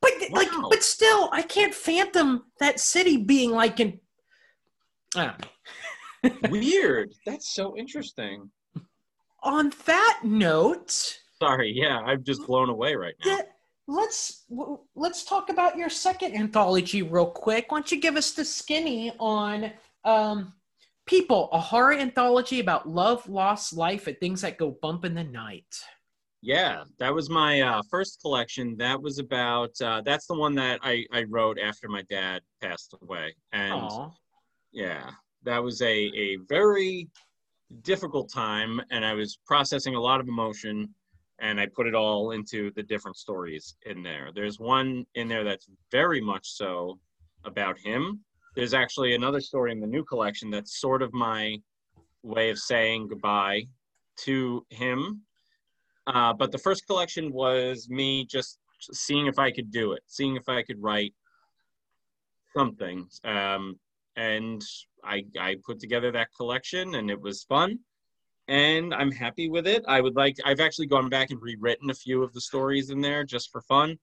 but like, but still, I can't phantom that city being like in. Weird. That's so interesting. On that note, Sorry. Yeah, I'm just blown away right now. Let's let's talk about your second anthology real quick. Why don't you give us the skinny on um, People, a horror anthology about love, loss, life, and things that go bump in the night. Yeah, that was my uh, first collection. That was about. Uh, that's the one that I I wrote after my dad passed away, and Aw. yeah, that was a a very difficult time, and I was processing a lot of emotion, and I put it all into the different stories in there. There's one in there that's very much so about him. There's actually another story in the new collection that's sort of my way of saying goodbye to him. Uh, but the first collection was me just seeing if I could do it, seeing if I could write something. Um, and I I put together that collection, and it was fun. And I'm happy with it. I would like. I've actually gone back and rewritten a few of the stories in there just for fun,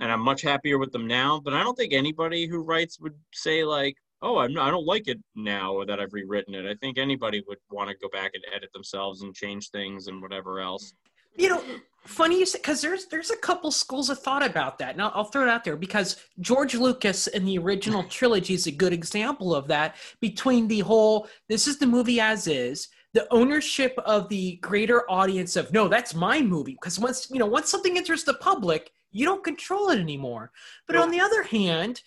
and I'm much happier with them now. But I don't think anybody who writes would say like, "Oh, I'm not, I don't like it now that I've rewritten it." I think anybody would want to go back and edit themselves and change things and whatever else. You know, funny you say because there's there's a couple schools of thought about that. Now I'll throw it out there because George Lucas in the original trilogy is a good example of that. Between the whole, this is the movie as is, the ownership of the greater audience of no, that's my movie. Because once you know, once something enters the public, you don't control it anymore. But on the other hand,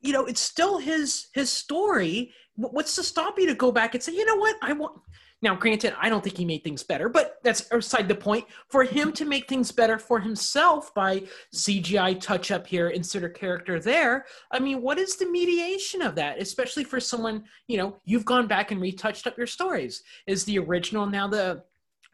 you know, it's still his his story. What's to stop you to go back and say, you know what, I want now, granted, I don't think he made things better, but that's aside the point. For him to make things better for himself by CGI touch up here, insert a character there, I mean, what is the mediation of that? Especially for someone, you know, you've gone back and retouched up your stories. Is the original now the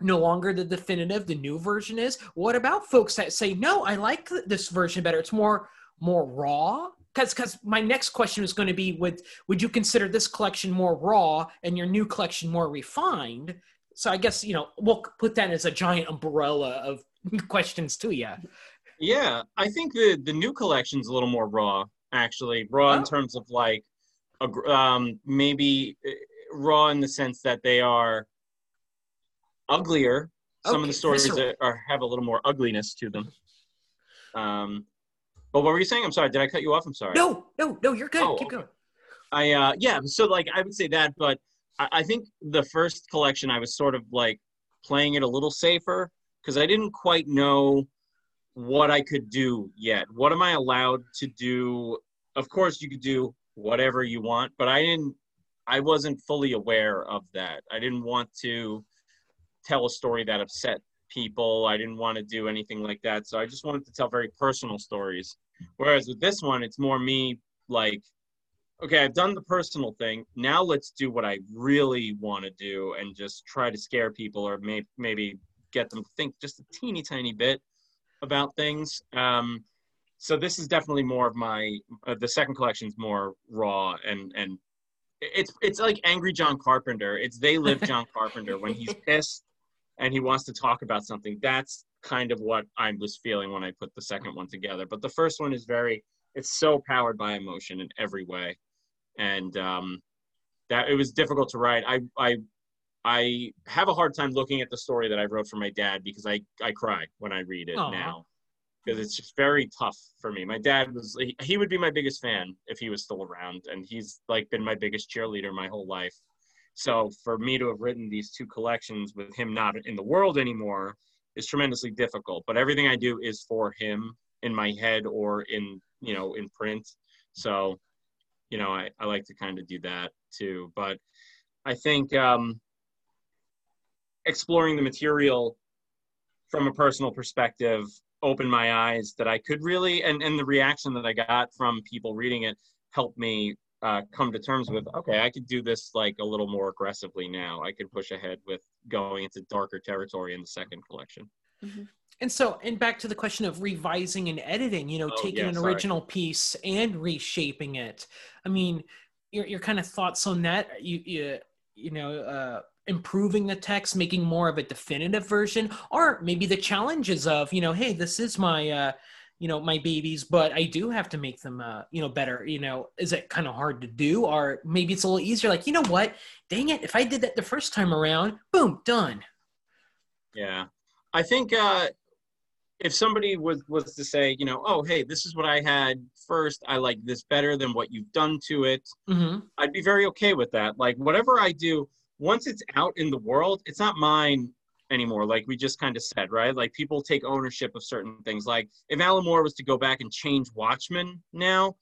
no longer the definitive the new version is. What about folks that say no i like this version better. It's more more raw because because my next question is going to be would would you consider this collection more raw and your new collection more refined? So i guess you know we'll put that as a giant umbrella of questions to you yeah i think the the new collection's a little more raw actually. Raw oh. in terms of like a, um, maybe uh, raw in the sense that they are uglier some okay, of the stories are, are, have a little more ugliness to them um, but what were you saying? I'm sorry. Did I cut you off? I'm sorry. No, no, no. You're good. Oh, Keep going. I uh yeah. So like I would say that, but I, I think the first collection I was sort of like playing it a little safer because I didn't quite know what I could do yet. What am I allowed to do? Of course, you could do whatever you want, but I didn't. I wasn't fully aware of that. I didn't want to tell a story that upset people. I didn't want to do anything like that. So I just wanted to tell very personal stories. Whereas with this one, it's more me like, okay, I've done the personal thing. Now let's do what I really want to do and just try to scare people or may- maybe get them to think just a teeny tiny bit about things. Um, so this is definitely more of my uh, the second collection is more raw and and it's it's like angry John Carpenter. It's they live John Carpenter when he's pissed and he wants to talk about something. That's kind of what I was feeling when I put the second one together. But the first one is very, it's so powered by emotion in every way, and um, that it was difficult to write. I I I have a hard time looking at the story that I wrote for my dad because I I cry when I read it Aww. now because it's just very tough for me. My dad was he, he would be my biggest fan if he was still around, and he's like been my biggest cheerleader my whole life. So for me to have written these two collections with him not in the world anymore is tremendously difficult. But everything I do is for him in my head or in you know in print. So you know I, I like to kind of do that too. But I think um, exploring the material from a personal perspective opened my eyes that I could really and and the reaction that I got from people reading it helped me uh, come to terms with okay i could do this like a little more aggressively now. I could push ahead with going into darker territory in the second collection. Mm-hmm. and so and back to the question of revising and editing you know oh, taking yeah, an sorry. original piece and reshaping it. I mean your, your kind of thoughts on that? You you, you know uh improving the text making more of a definitive version? Or maybe the challenges of you know hey this is my uh you know my babies but i do have to make them uh you know better you know is it kind of hard to do? Or maybe it's a little easier like you know what? Dang it if i did that the first time around boom done. Yeah. I think uh if somebody was was to say you know oh hey this is what i had first. I like this better than what you've done to it mm-hmm. i'd be very okay with that. Like whatever i do once it's out in the world it's not mine anymore like we just kind of said right? Like people take ownership of certain things. Like if alan moore was to go back and change watchmen now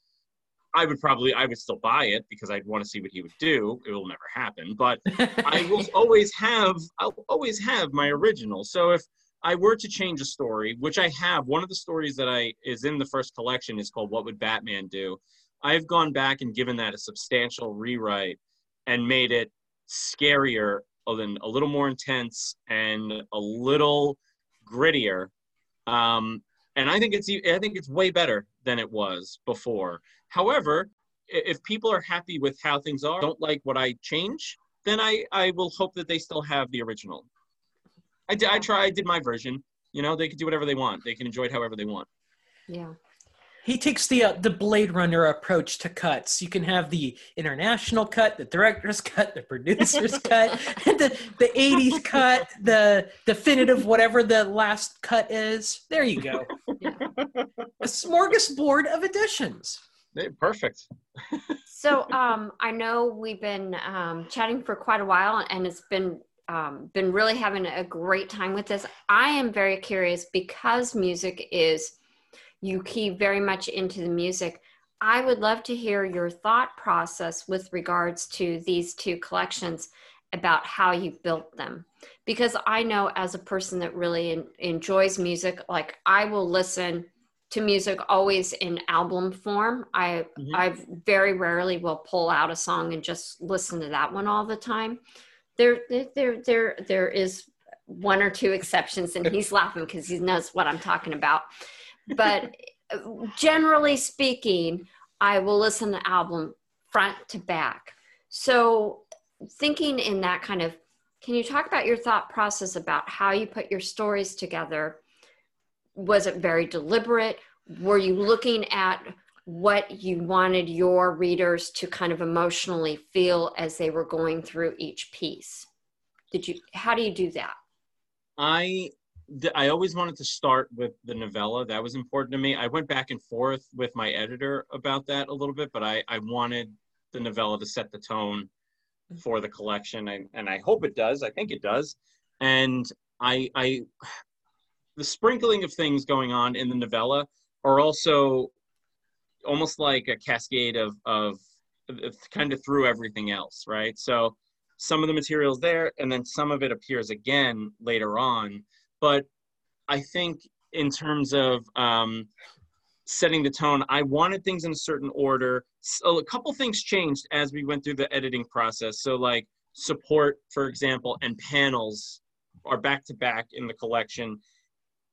i would probably i would still buy it because i'd want to see what he would do. It will never happen but i will always have i'll always have my original. So if i were to change a story which i have one of the stories that i is in the first collection is called what would batman do? I've gone back and given that a substantial rewrite and made it scarier a little more intense and a little grittier. Um, and I think it's I think it's way better than it was before. However, if people are happy with how things are, don't like what I change, then I I will hope that they still have the original. I did. I try. I did my version. You know, they can do whatever they want. They can enjoy it however they want. Yeah. He takes the uh, the Blade Runner approach to cuts. You can have the international cut, the director's cut, the producer's cut, the the '80s cut, the definitive whatever the last cut is. There you go. Yeah. A smorgasbord of editions. Hey, perfect. So um, I know we've been um, chatting for quite a while, and it's been um, been really having a great time with this. I am very curious because music is you key very much into the music. I would love to hear your thought process with regards to these two collections about how you built them because I know as a person that really en- enjoys music, like I will listen to music always in album form. I Mhm. I very rarely will pull out a song and just listen to that one all the time. There there there there is one or two exceptions, and he's laughing because he knows what I'm talking about. But generally speaking, I will listen to the album front to back. So thinking in that kind of can you talk about your thought process about how you put your stories together? Was it very deliberate? Were you looking at what you wanted your readers to kind of emotionally feel as they were going through each piece? Did you how do you do that? I I always wanted to start with the novella. That was important to me. I went back and forth with my editor about that a little bit, but I, I wanted the novella to set the tone mm-hmm. for the collection, and, and I hope it does. I think it does. And I I the sprinkling of things going on in the novella are also almost like a cascade of of, of kind of through everything else, right? So some of the materials there and then some of it appears again later on but i think in terms of um, setting the tone i wanted things in a certain order. So a couple things changed as we went through the editing process. So like support for example and panels are back to back in the collection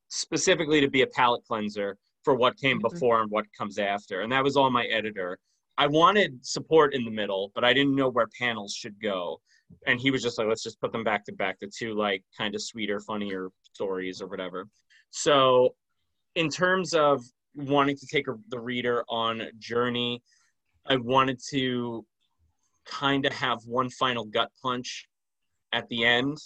specifically to be a palette cleanser for what came Mhm. before and what comes after. And that was all my editor. I wanted support in the middle but i didn't know where panels should go and he was just like let's just put them back to back the two like kind of sweeter funnier stories or whatever. So in terms of wanting to take a, the reader on a journey i wanted to kind of have one final gut punch at the end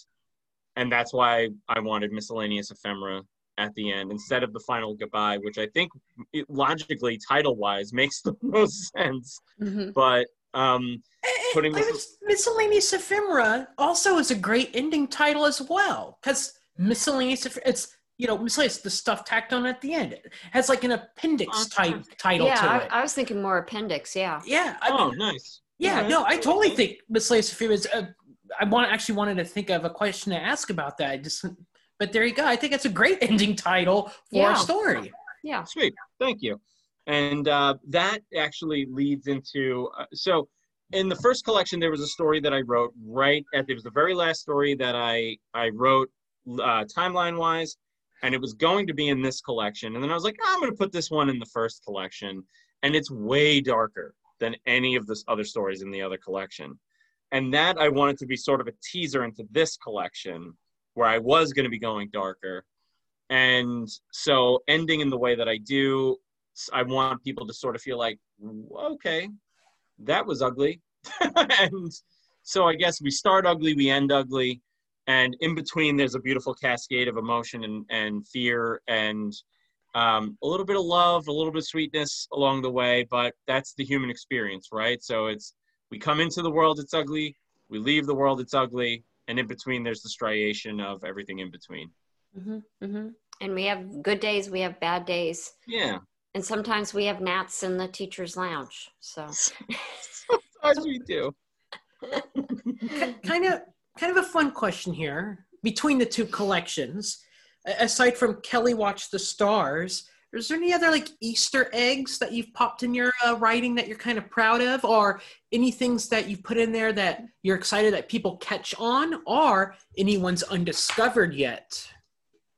and that's why i wanted miscellaneous ephemera at the end instead of the final goodbye which i think it, logically title wise makes the most sense. Mm-hmm. But um Putting I this- miscellaneous ephemera also is a great ending title as well because miscellaneous it's you know miscellaneous the stuff tacked on at the end. It has like an appendix type title yeah to I, it. I was thinking more appendix yeah. Yeah I oh mean, nice. yeah Alright. no i totally think miscellaneous ephemera is a, i want actually wanted to think of a question to ask about that I just but there you go i think it's a great ending title for Yeah. a story. Yeah. Sweet, thank you. And uh, that actually leads into uh, so in the first collection there was a story that I wrote right at it was the very last story that I I wrote uh, timeline wise, and it was going to be in this collection, and then I was like "Ah, I'm going to put this one in the first collection, and it's way darker than any of the other stories in the other collection, and that I wanted to be sort of a teaser into this collection where I was going to be going darker. And so ending in the way that i do i want people to sort of feel like okay that was ugly. And so i guess we start ugly we end ugly and in between there's a beautiful cascade of emotion and, and fear and um, a little bit of love a little bit of sweetness along the way but that's the human experience right? So it's we come into the world it's ugly we leave the world it's ugly and in between there's the striation of everything in between. Hmm hmm and we have good days we have bad days. Yeah and sometimes we have gnats in the teacher's lounge so. Sometimes we do. kind of kind of a fun question here between the two collections. Aside from kelly watch the stars is there any other like easter eggs that you've popped in your uh, writing that you're kind of proud of? Or any things that you've put in there that you're excited that people catch on? Or anyone's undiscovered yet?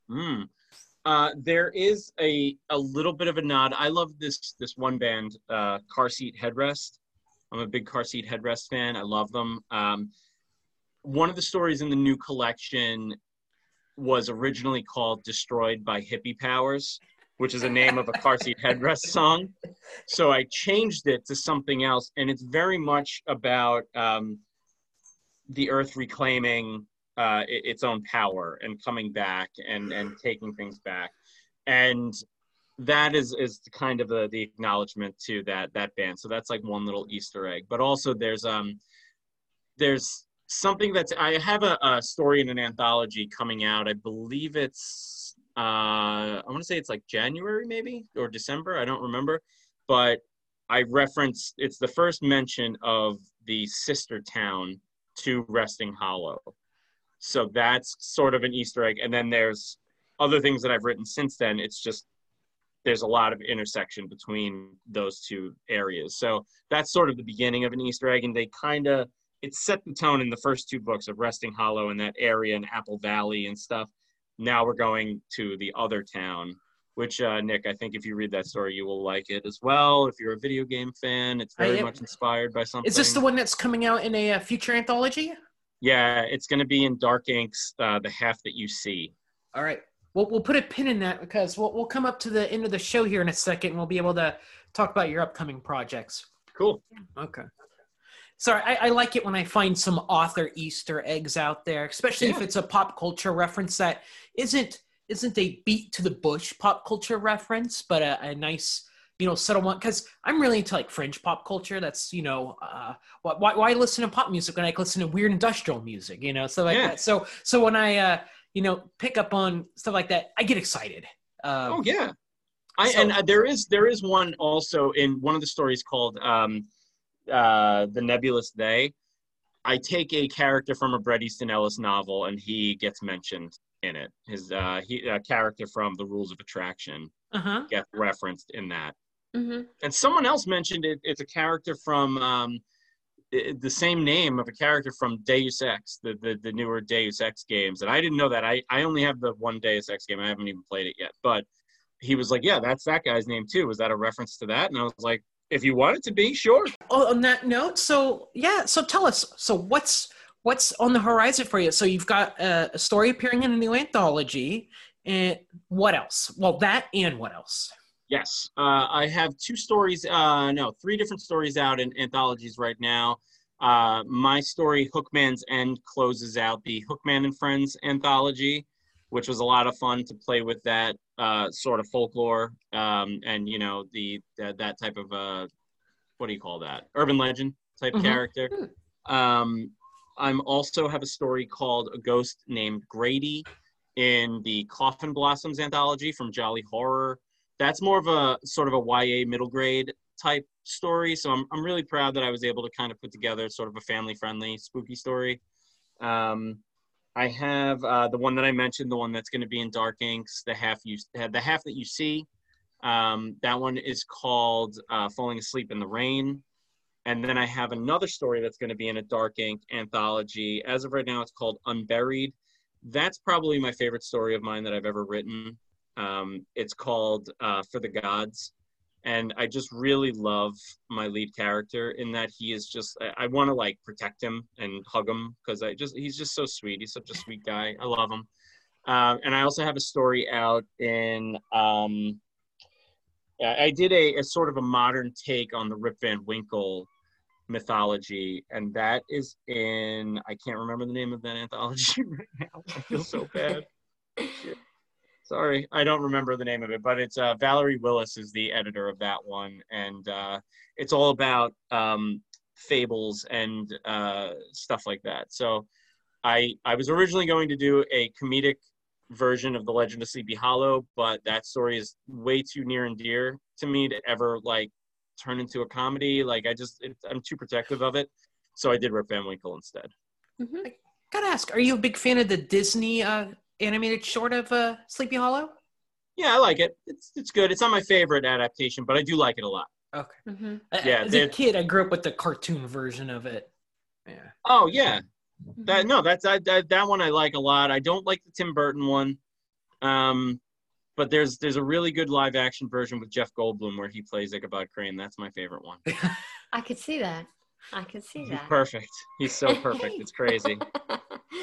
Mm. Uh, there is a a little bit of a nod. I love this this one band, uh, Car Seat Headrest. I'm a big car seat headrest fan. I love them. Um, one of the stories in the new collection was originally called "Destroyed by Hippie Powers." which is the name of a car seat headrest song. So I changed it to something else, and it's very much about um, the Earth reclaiming uh, its own power and coming back and and taking things back, and that is is kind of the, the acknowledgement to that that band. So that's like one little Easter egg. But also there's um there's something that's I have a, a story in an anthology coming out. I believe it's uh, I want to say it's like January maybe or December. I don't remember, but I reference it's the first mention of the sister town to Resting Hollow. So that's sort of an Easter egg. And then there's other things that I've written since then. It's just there's a lot of intersection between those two areas. So that's sort of the beginning of an Easter egg, and they kind of it set the tone in the first two books of Resting Hollow and that area in Apple Valley and stuff now we're going to the other town which uh, nick i think if you read that story you will like it as well if you're a video game fan it's very much inspired by something is this the one that's coming out in a, uh, future anthology yeah it's going to be in dark inks uh, the half that you see. All right. We'll, we'll put a pin in that because we'll, we'll come up to the end of the show here in a second and we'll be able to talk about your upcoming projects. Cool. Okay. Sorry, I, I, like it when I find some author Easter eggs out there, especially yeah. if it's a pop culture reference that isn't isn't a beat to the bush pop culture reference, but a, a nice you know subtle one. Because I'm really into like fringe pop culture. That's you know uh, why why listen to pop music when I listen to weird industrial music? You know, so like yeah. that. So so when I uh, you know pick up on stuff like that, I get excited. Um, oh yeah. I, so, and uh, there is there is one also in one of the stories called um, uh, the Nebulous They, I take a character from a Bret Easton Ellis novel, and he gets mentioned in it. His uh, he, a character from The Rules of Attraction uh-huh. gets referenced in that. Mm-hmm. And someone else mentioned it. It's a character from um, the same name of a character from Deus Ex, the, the the newer Deus Ex games. And I didn't know that. I I only have the one Deus Ex game. I haven't even played it yet. But he was like, "Yeah, that's that guy's name too." Was that a reference to that? And I was like, if you want it to be, sure. Oh, on that note, so yeah, so tell us, so what's what's on the horizon for you? So you've got a, a story appearing in a new anthology, and what else? Well, that and what else? Yes, uh, I have two stories. Uh, no, three different stories out in anthologies right now. Uh, my story, Hookman's End, closes out the Hookman and Friends anthology, which was a lot of fun to play with that uh, sort of folklore um, and you know the, the, that type of uh, what do you call that urban legend type mm-hmm. character. Um, I'm also have a story called A Ghost Named Grady in the Coffin Blossoms anthology from Jolly Horror. That's more of a sort of a YA middle grade type story. So I'm, I'm really proud that I was able to kind of put together sort of a family friendly spooky story. Um, I have uh, the one that I mentioned, the one that's going to be in dark inks, the half you the half that you see. Um, that one is called uh, "Falling Asleep in the Rain," and then I have another story that's going to be in a dark ink anthology. As of right now, it's called "Unburied." That's probably my favorite story of mine that I've ever written. Um, it's called uh, "For the Gods." and I just really love my lead character in that he is just I, I want to like protect him and hug him because I just he's just so sweet. He's such a sweet guy. I love him. Um, and I also have a story out in um, I did a, a sort of a modern take on the Rip Van Winkle mythology, and that is in I can't remember the name of that anthology right now. I feel so bad. Sorry, I don't remember the name of it, but it's uh, Valerie Willis is the editor of that one, and uh, it's all about um, fables and uh, stuff like that. So, I I was originally going to do a comedic version of the Legend of Sleepy Hollow, but that story is way too near and dear to me to ever like turn into a comedy. Like I just it, I'm too protective of it, so I did Rip Van Winkle instead. Mm-hmm. I gotta ask, are you a big fan of the Disney uh, animated short of uh, Sleepy Hollow? Yeah, I like it. It's it's good. It's not my favorite adaptation, but I do like it a lot. Okay. Mm-hmm. Yeah. As a kid, I grew up with the cartoon version of it. Yeah. Oh yeah. That no, that's that, that that one I like a lot. I don't like the Tim Burton one. Um, but there's there's a really good live action version with Jeff Goldblum where he plays Ichabod Crane. That's my favorite one. I could see that. I could see He's that. perfect. He's so perfect. It's crazy.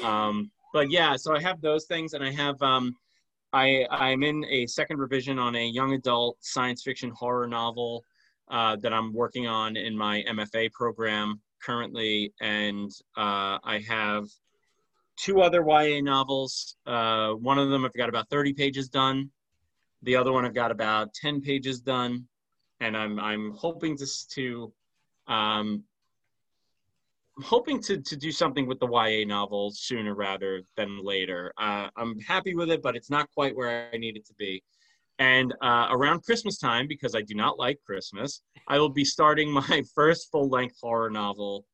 Um, but yeah, so I have those things, and I have um, I I'm in a second revision on a young adult science fiction horror novel uh, that I'm working on in my MFA program currently, and uh, I have two other YA novels. Uh, one of them I've got about 30 pages done. The other one I've got about 10 pages done, and I'm I'm hoping to to um, hoping to, to do something with the YA novel sooner rather than later. Uh, I'm happy with it, but it's not quite where I need it to be. And uh, around Christmas time, because I do not like Christmas, I will be starting my first full length horror novel.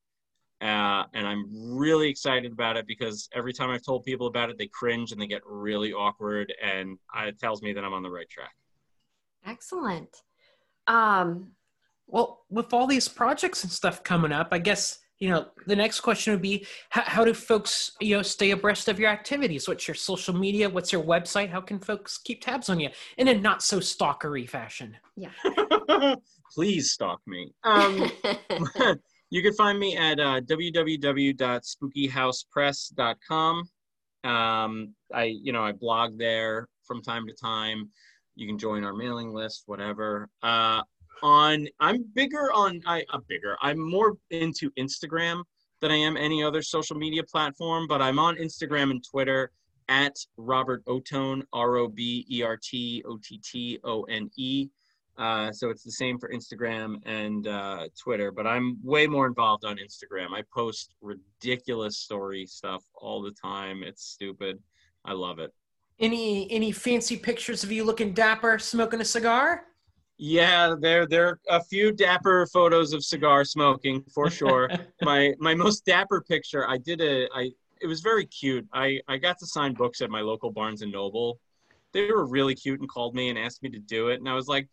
Uh, and I'm really excited about it because every time I've told people about it, they cringe and they get really awkward. And uh, it tells me that I'm on the right track. Excellent. Um, Well, with all these projects and stuff coming up, I guess you know the next question would be how, how do folks you know stay abreast of your activities? What's your social media? What's your website? How can folks keep tabs on you in a not so stalkery fashion? Yeah. Please stalk me. Um, you can find me at uh, www.spookyhousepress.com. Um, I, you know, I blog there from time to time. You can join our mailing list, whatever. Uh, on, I'm bigger on, I, I'm bigger. I'm more into Instagram than I am any other social media platform, but I'm on Instagram and Twitter at Robert Ottone, R O B E R T O T T O N E. Uh, so it's the same for Instagram and uh, Twitter, but I'm way more involved on Instagram. I post ridiculous story stuff all the time. It's stupid. I love it. Any any fancy pictures of you looking dapper, smoking a cigar? Yeah, there there are a few dapper photos of cigar smoking for sure. my my most dapper picture, I did a I it was very cute. I I got to sign books at my local Barnes and Noble. They were really cute and called me and asked me to do it, and I was like,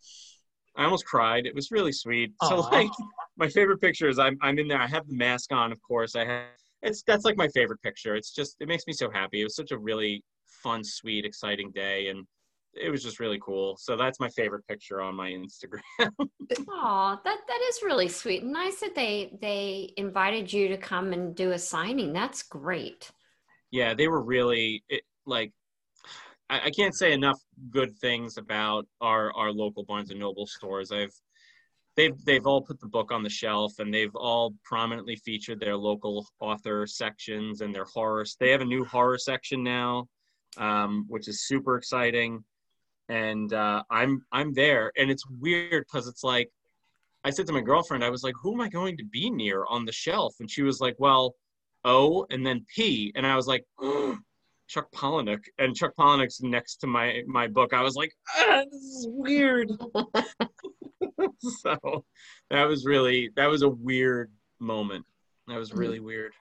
I almost cried. It was really sweet. So like, my favorite picture is I'm I'm in there. I have the mask on, of course. I have it's that's like my favorite picture. It's just it makes me so happy. It was such a really fun, sweet, exciting day, and it was just really cool. So that's my favorite picture on my Instagram. Oh, that that is really sweet. And nice that they they invited you to come and do a signing. That's great. yeah, they were really it, like I, I can't say enough good things about our our local Barnes and Noble stores. I've they've they've all put the book on the shelf and they've all prominently featured their local author sections and their horror. They have a new horror section now, um, which is super exciting. And uh, I'm I'm there, and it's weird because it's like I said to my girlfriend, I was like, "Who am I going to be near on the shelf?" And she was like, "Well, O and then P," and I was like, "Chuck Palahniuk," and Chuck Palahniuk's next to my my book. I was like, ah, "This is weird." so that was really that was a weird moment. That was really weird.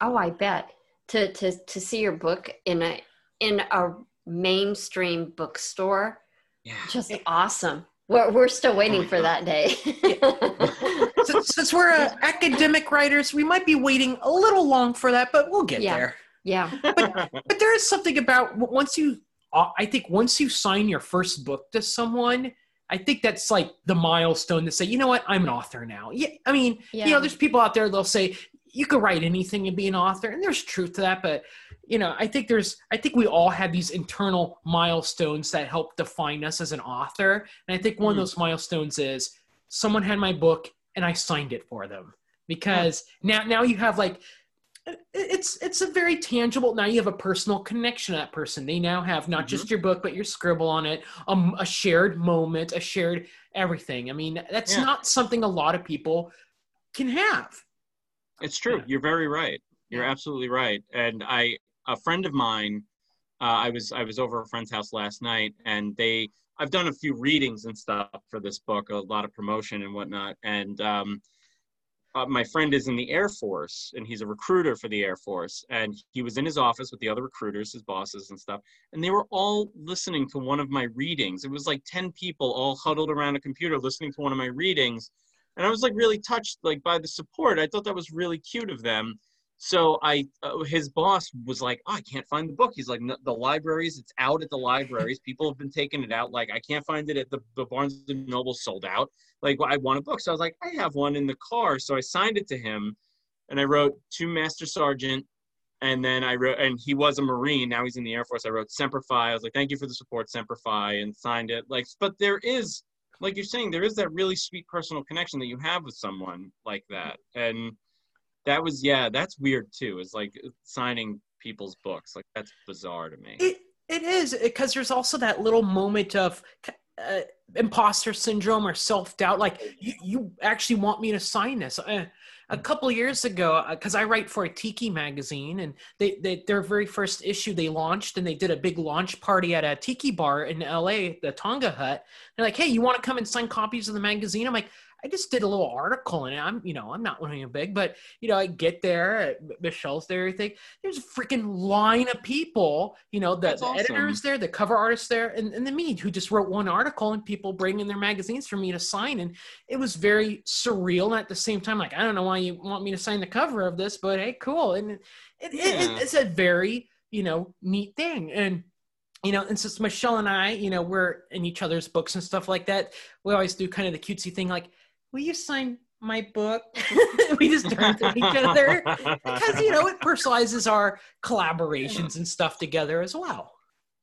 Oh, I bet to to to see your book in a in a mainstream bookstore, Yeah. just awesome. We're we're still waiting for that day. since, since we're uh, academic writers, we might be waiting a little long for that, but we'll get Yeah. there. yeah. But but there is something about once you, uh, I think once you sign your first book to someone, I think that's like the milestone to say, you know what, I'm an author now. Yeah, I mean, Yeah. you know, there's people out there they'll say you could write anything and be an author, and there's truth to that. But you know, I think there's, I think we all have these internal milestones that help define us as an author, and I think one Hmm. of those milestones is someone had my book and I signed it for them because now now you have like it's it's a very tangible now you have a personal connection to that person they now have not just your book but your scribble on it um, a shared moment a shared everything i mean that's Yeah. not something a lot of people can have It's true. Yeah. You're very right. You're absolutely right. And I, a friend of mine, uh, I was I was over a friend's house last night, and they I've done a few readings and stuff for this book, a lot of promotion and whatnot. And um, uh, my friend is in the Air Force, and he's a recruiter for the Air Force. And he was in his office with the other recruiters, his bosses and stuff, and they were all listening to one of my readings. It was like ten people all huddled around a computer listening to one of my readings and I was like really touched like by the support. I thought that was really cute of them. So I, uh, his boss was like, oh, I can't find the book. He's like, the libraries, it's out at the libraries. People have been taking it out. Like, I can't find it at the, the Barnes and Noble sold out. Like, I want a book. So I was like, I have one in the car. So I signed it to him and I wrote to Master Sergeant. And then I wrote, and he was a Marine. Now he's in the Air Force. I wrote Semper Fi. I was like, thank you for the support, Semper Fi, and signed it. Like, but there is, like you're saying, there is that really sweet personal connection that you have with someone like that. And, that was yeah that's weird too It's like signing people's books like that's bizarre to me. It, it is because there's also that little moment of uh, imposter syndrome or self-doubt like you, you, actually want me to sign this. Uh, a couple years ago because uh, i write for a tiki magazine and they, they, their very first issue they launched and they did a big launch party at a tiki bar in la the tonga hut. They're like hey you want to come and sign copies of the magazine? I'm like I just did a little article and I'm, you know, I'm not running big, but you know, I get there, Michelle's there, everything. There's a freaking line of people, you know, the, the awesome. editors there, the cover artists there, and, and the me who just wrote one article and people bring in their magazines for me to sign. And it was very surreal. And at the same time, like, I don't know why you want me to sign the cover of this, but hey, cool. And it, yeah. it, it's a very, you know, neat thing. And you know, and since Michelle and I, you know, we're in each other's books and stuff like that, we always do kind of the cutesy thing, like, will you sign my book? we just turn to each other because, you know, it personalizes our collaborations and stuff together as well.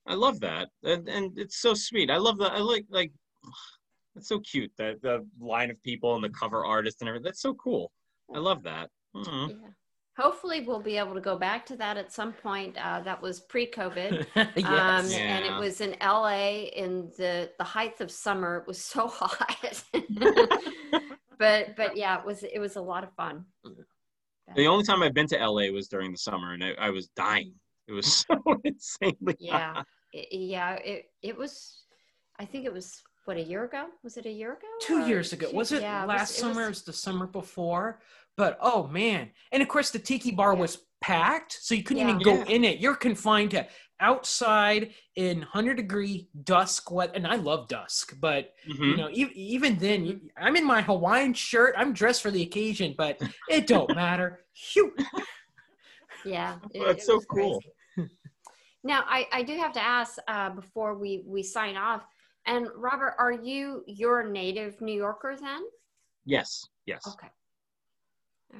I love that. And, and it's so sweet. I love that. I like, like, it's so cute that the line of people and the cover artist and everything. That's so cool. I love that. Mm-hmm. Yeah. Hopefully, we'll be able to go back to that at some point. Uh, that was pre-COVID, yes. um, yeah. and it was in LA in the the height of summer. It was so hot, but but yeah, it was it was a lot of fun. The only time I've been to LA was during the summer, and I, I was dying. It was so insanely yeah, it, yeah. It it was. I think it was what a year ago. Was it a year ago? Two years ago. Two, was it yeah, last it was, summer? It was, it was the summer before but oh man. And of course the tiki bar yeah. was packed, so you couldn't yeah. even go yeah. in it. You're confined to outside in 100 degree dusk what and i love dusk but mm-hmm. you know e- even then you, i'm in my hawaiian shirt i'm dressed for the occasion but it don't matter yeah it, that's it so cool now I, I do have to ask uh, before we we sign off and robert are you your native new yorker then yes yes okay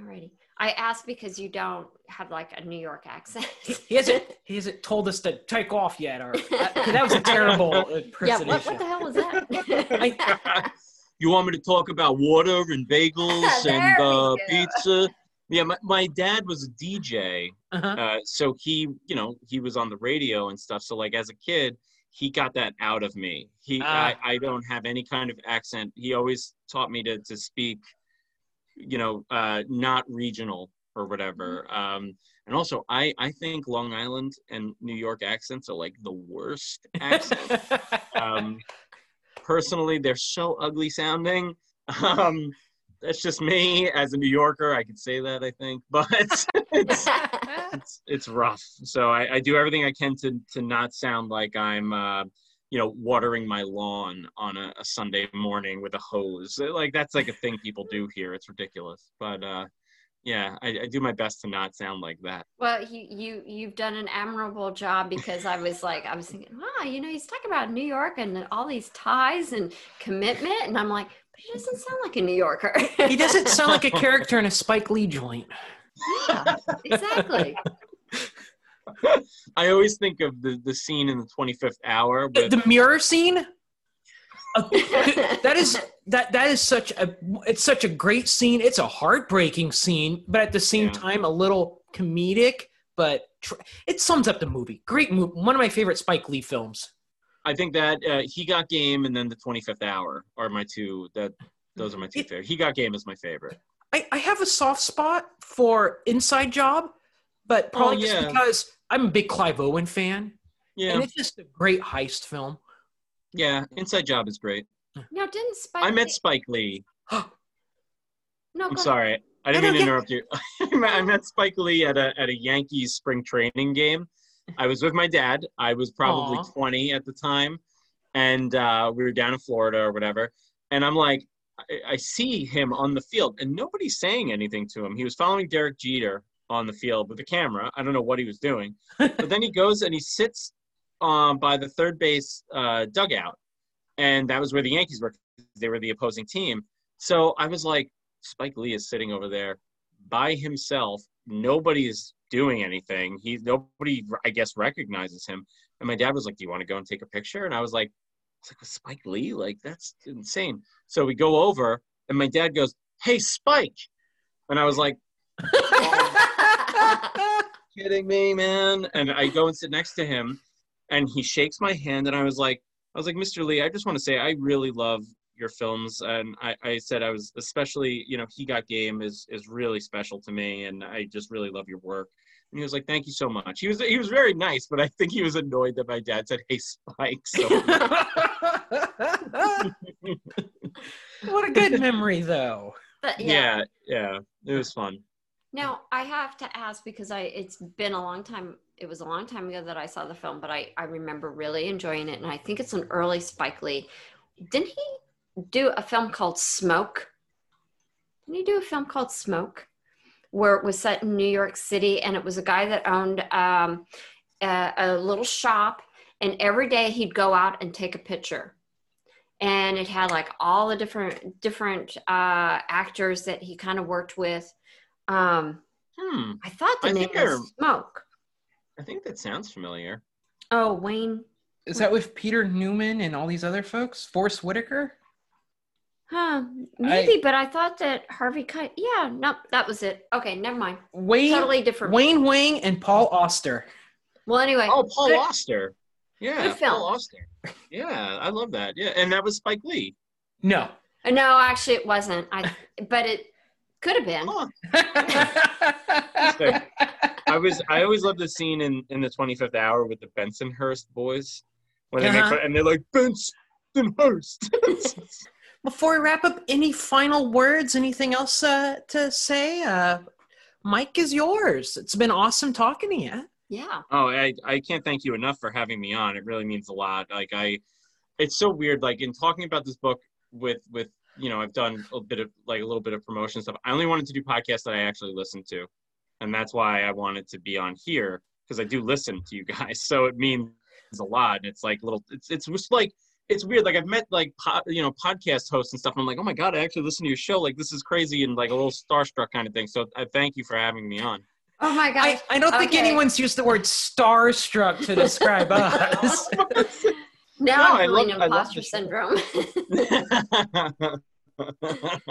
Alrighty. I asked because you don't have like a New York accent. he hasn't. He hasn't told us to take off yet, or that, that was a terrible impersonation. Yeah. What, what the hell was that? I, you want me to talk about water and bagels and uh, pizza? Yeah, my, my dad was a DJ, uh-huh. uh, so he, you know, he was on the radio and stuff. So like as a kid, he got that out of me. He, uh, I, I don't have any kind of accent. He always taught me to to speak you know, uh, not regional or whatever. Mm-hmm. Um, and also, I I think Long Island and New York accents are like the worst accents. um, personally, they're so ugly sounding. Um, that's just me as a New Yorker. I could say that I think, but it's it's, it's rough. So I, I, do everything I can to to not sound like I'm. Uh, you know, watering my lawn on a, a, Sunday morning with a hose. Like that's like a thing people do here. It's ridiculous. But uh, yeah, I, I, do my best to not sound like that. Well, you you you've done an admirable job because I was like, I was thinking, wow, you know, he's talking about New York and all these ties and commitment, and I'm like, but he doesn't sound like a New Yorker. he doesn't sound like a character in a Spike Lee joint. Yeah, exactly. I always think of the, the scene in the 25th hour. But... The mirror scene? That is that that is such a it's such a great scene. It's a heartbreaking scene, but at the same yeah. time a little comedic. But tr- it sums up the movie. Great movie. One of my favorite Spike Lee films. I think that uh, he got game and then the 25th hour are my two. That those are my two it, favorite. He got game is my favorite. I, I have a soft spot for Inside Job but oh, probably oh, yeah. just because I'm a big Clive Owen fan. Yeah. And it's just a great heist film. Yeah, Inside Job is great. Now, didn't Spike? I met Spike Lee. no, I'm sorry. I didn't mean to interrupt you. I met Spike Lee at a at a Yankees spring training game. I was with my dad. I was probably Aww. 20 at the time, and uh, we were down in Florida or whatever. And I'm like, I, I see him on the field, and nobody's saying anything to him. He was following Derek Jeter, on the field with the camera. I don't know what he was doing, but then he goes and he sits um, by the third base uh, dugout, and that was where the Yankees were. They were the opposing team. So I was like, Spike Lee is sitting over there by himself. Nobody is doing anything. He nobody, I guess, recognizes him. And my dad was like, "Do you want to go and take a picture?" And I was like, "It's like with Spike Lee, like that's insane." So we go over, and my dad goes, "Hey, Spike," and I was like, "Kidding me, man?" And I go and sit next to him, and he shakes my hand, and I was like, "I was like, Mr. Lee, I just want to say I really love your films and I, I said i was especially you know he got game is is really special to me and i just really love your work and he was like thank you so much he was he was very nice but i think he was annoyed that my dad said hey spike so what a good memory, though. But yeah yeah it was fun Now I have to ask because I it's been a long time. It was a long time ago that I saw the film, but I I remember really enjoying it, and I think it's an early Spike Lee. Didn't he do a film called Smoke? Didn't he do a film called Smoke, where it was set in New York City, and it was a guy that owned um, a, a little shop, and every day he'd go out and take a picture and it had like all the different different uh actors that he kind of worked with um hmm. I thought the I name was smoke. I think that sounds familiar. Oh wayne Is that with Peter Newman and all these other folks? Forest Whitaker? huh maybe but i thought that harvey Keitel yeah nope that was it. Okay never mind. Wayne totally different Wayne Wang and Paul Auster. well anyway oh paul good- auster. Yeah Good film. paul auster. Yeah i love that. Yeah and that was spike lee. No. Uh, no actually it wasn't. I but it could have been Huh. I was I always love the scene in in the 25th hour with the Bensonhurst boys when they Uh-huh. fun, and they're like Bensonhurst. Before we wrap up, any final words? Anything else uh, to say? Uh, Mike is yours. It's been awesome talking to you. yeah oh, I I can't thank you enough for having me on. It really means a lot. Like I, it's so weird. Like in talking about this book with with you know I've done a bit of like a little bit of promotion stuff. I only wanted to do podcasts that I actually listened to, and that's why I wanted to be on here because I do listen to you guys. So it means a lot. And it's like little. It's it's just like it's weird. Like I've met like po- you know podcast hosts and stuff. And I'm like, oh my god, I actually listen to your show. Like this is crazy and like a little starstruck kind of thing. So I thank you for having me on. oh my gosh I, I don't think anyone's used the word starstruck to describe us. now No, i'm I feeling love- I love imposter the show. syndrome but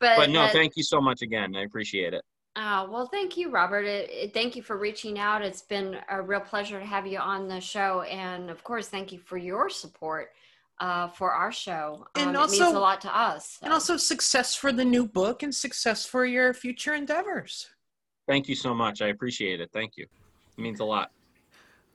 but, no, uh, thank you so much again. I appreciate it. Oh, well, thank you, Robert. It, it- thank you for reaching out. It's been a real pleasure to have you on the show. And of course, thank you for your support uh, for our show. And Um, it also- means a lot to us. and also success for the new book and success for your future endeavors. Thank you so much. I appreciate it. Thank you. It means a lot.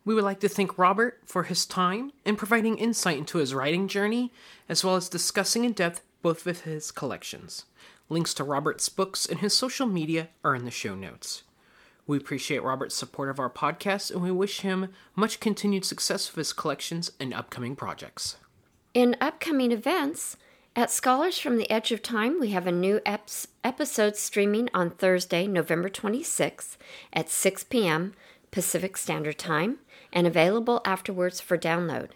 We would like to thank Robert for his time and providing insight into his writing journey, as well as discussing in depth both of his collections. Links to Robert's books and his social media are in the show notes. We appreciate Robert's support of our podcast and we wish him much continued success with his collections and upcoming projects. In upcoming events, at Scholars from the Edge of Time, we have a new eps- episode streaming on Thursday, November 26th at 6 p.m. Pacific Standard Time and available afterwards for download.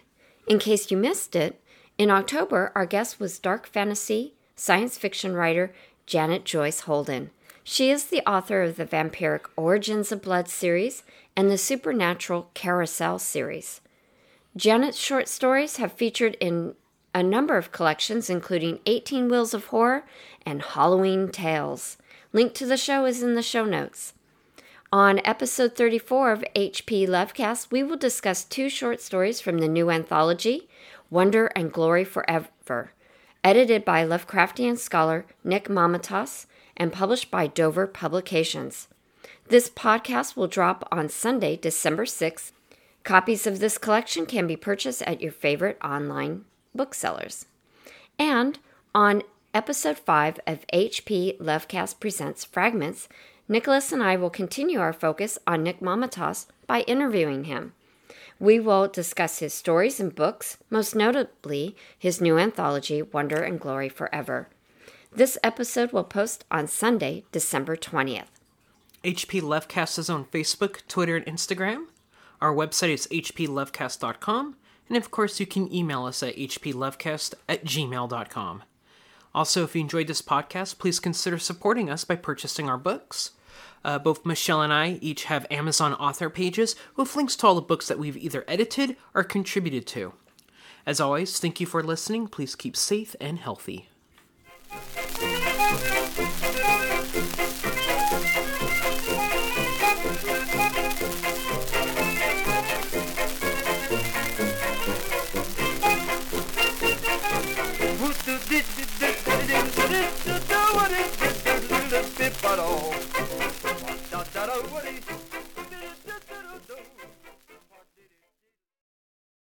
In case you missed it, in October, our guest was dark fantasy science fiction writer Janet Joyce Holden. She is the author of the Vampiric Origins of Blood series and the Supernatural Carousel series. Janet's short stories have featured in a number of collections, including 18 Wheels of Horror and Halloween Tales. Link to the show is in the show notes. On episode 34 of HP Lovecast, we will discuss two short stories from the new anthology, Wonder and Glory Forever, edited by Lovecraftian scholar Nick Mamatas and published by Dover Publications. This podcast will drop on Sunday, December 6th. Copies of this collection can be purchased at your favorite online booksellers. And on episode 5 of HP Lovecast Presents Fragments, Nicholas and I will continue our focus on Nick Mamatas by interviewing him. We will discuss his stories and books, most notably his new anthology, Wonder and Glory Forever. This episode will post on Sunday, December 20th. HP Lovecast is on Facebook, Twitter, and Instagram. Our website is hplovecast.com, and of course, you can email us at hplovecast at gmail.com. Also, if you enjoyed this podcast, please consider supporting us by purchasing our books. Uh, both Michelle and I each have Amazon author pages with links to all the books that we've either edited or contributed to. As always, thank you for listening. Please keep safe and healthy little bit, but oh. Da da da, Woody.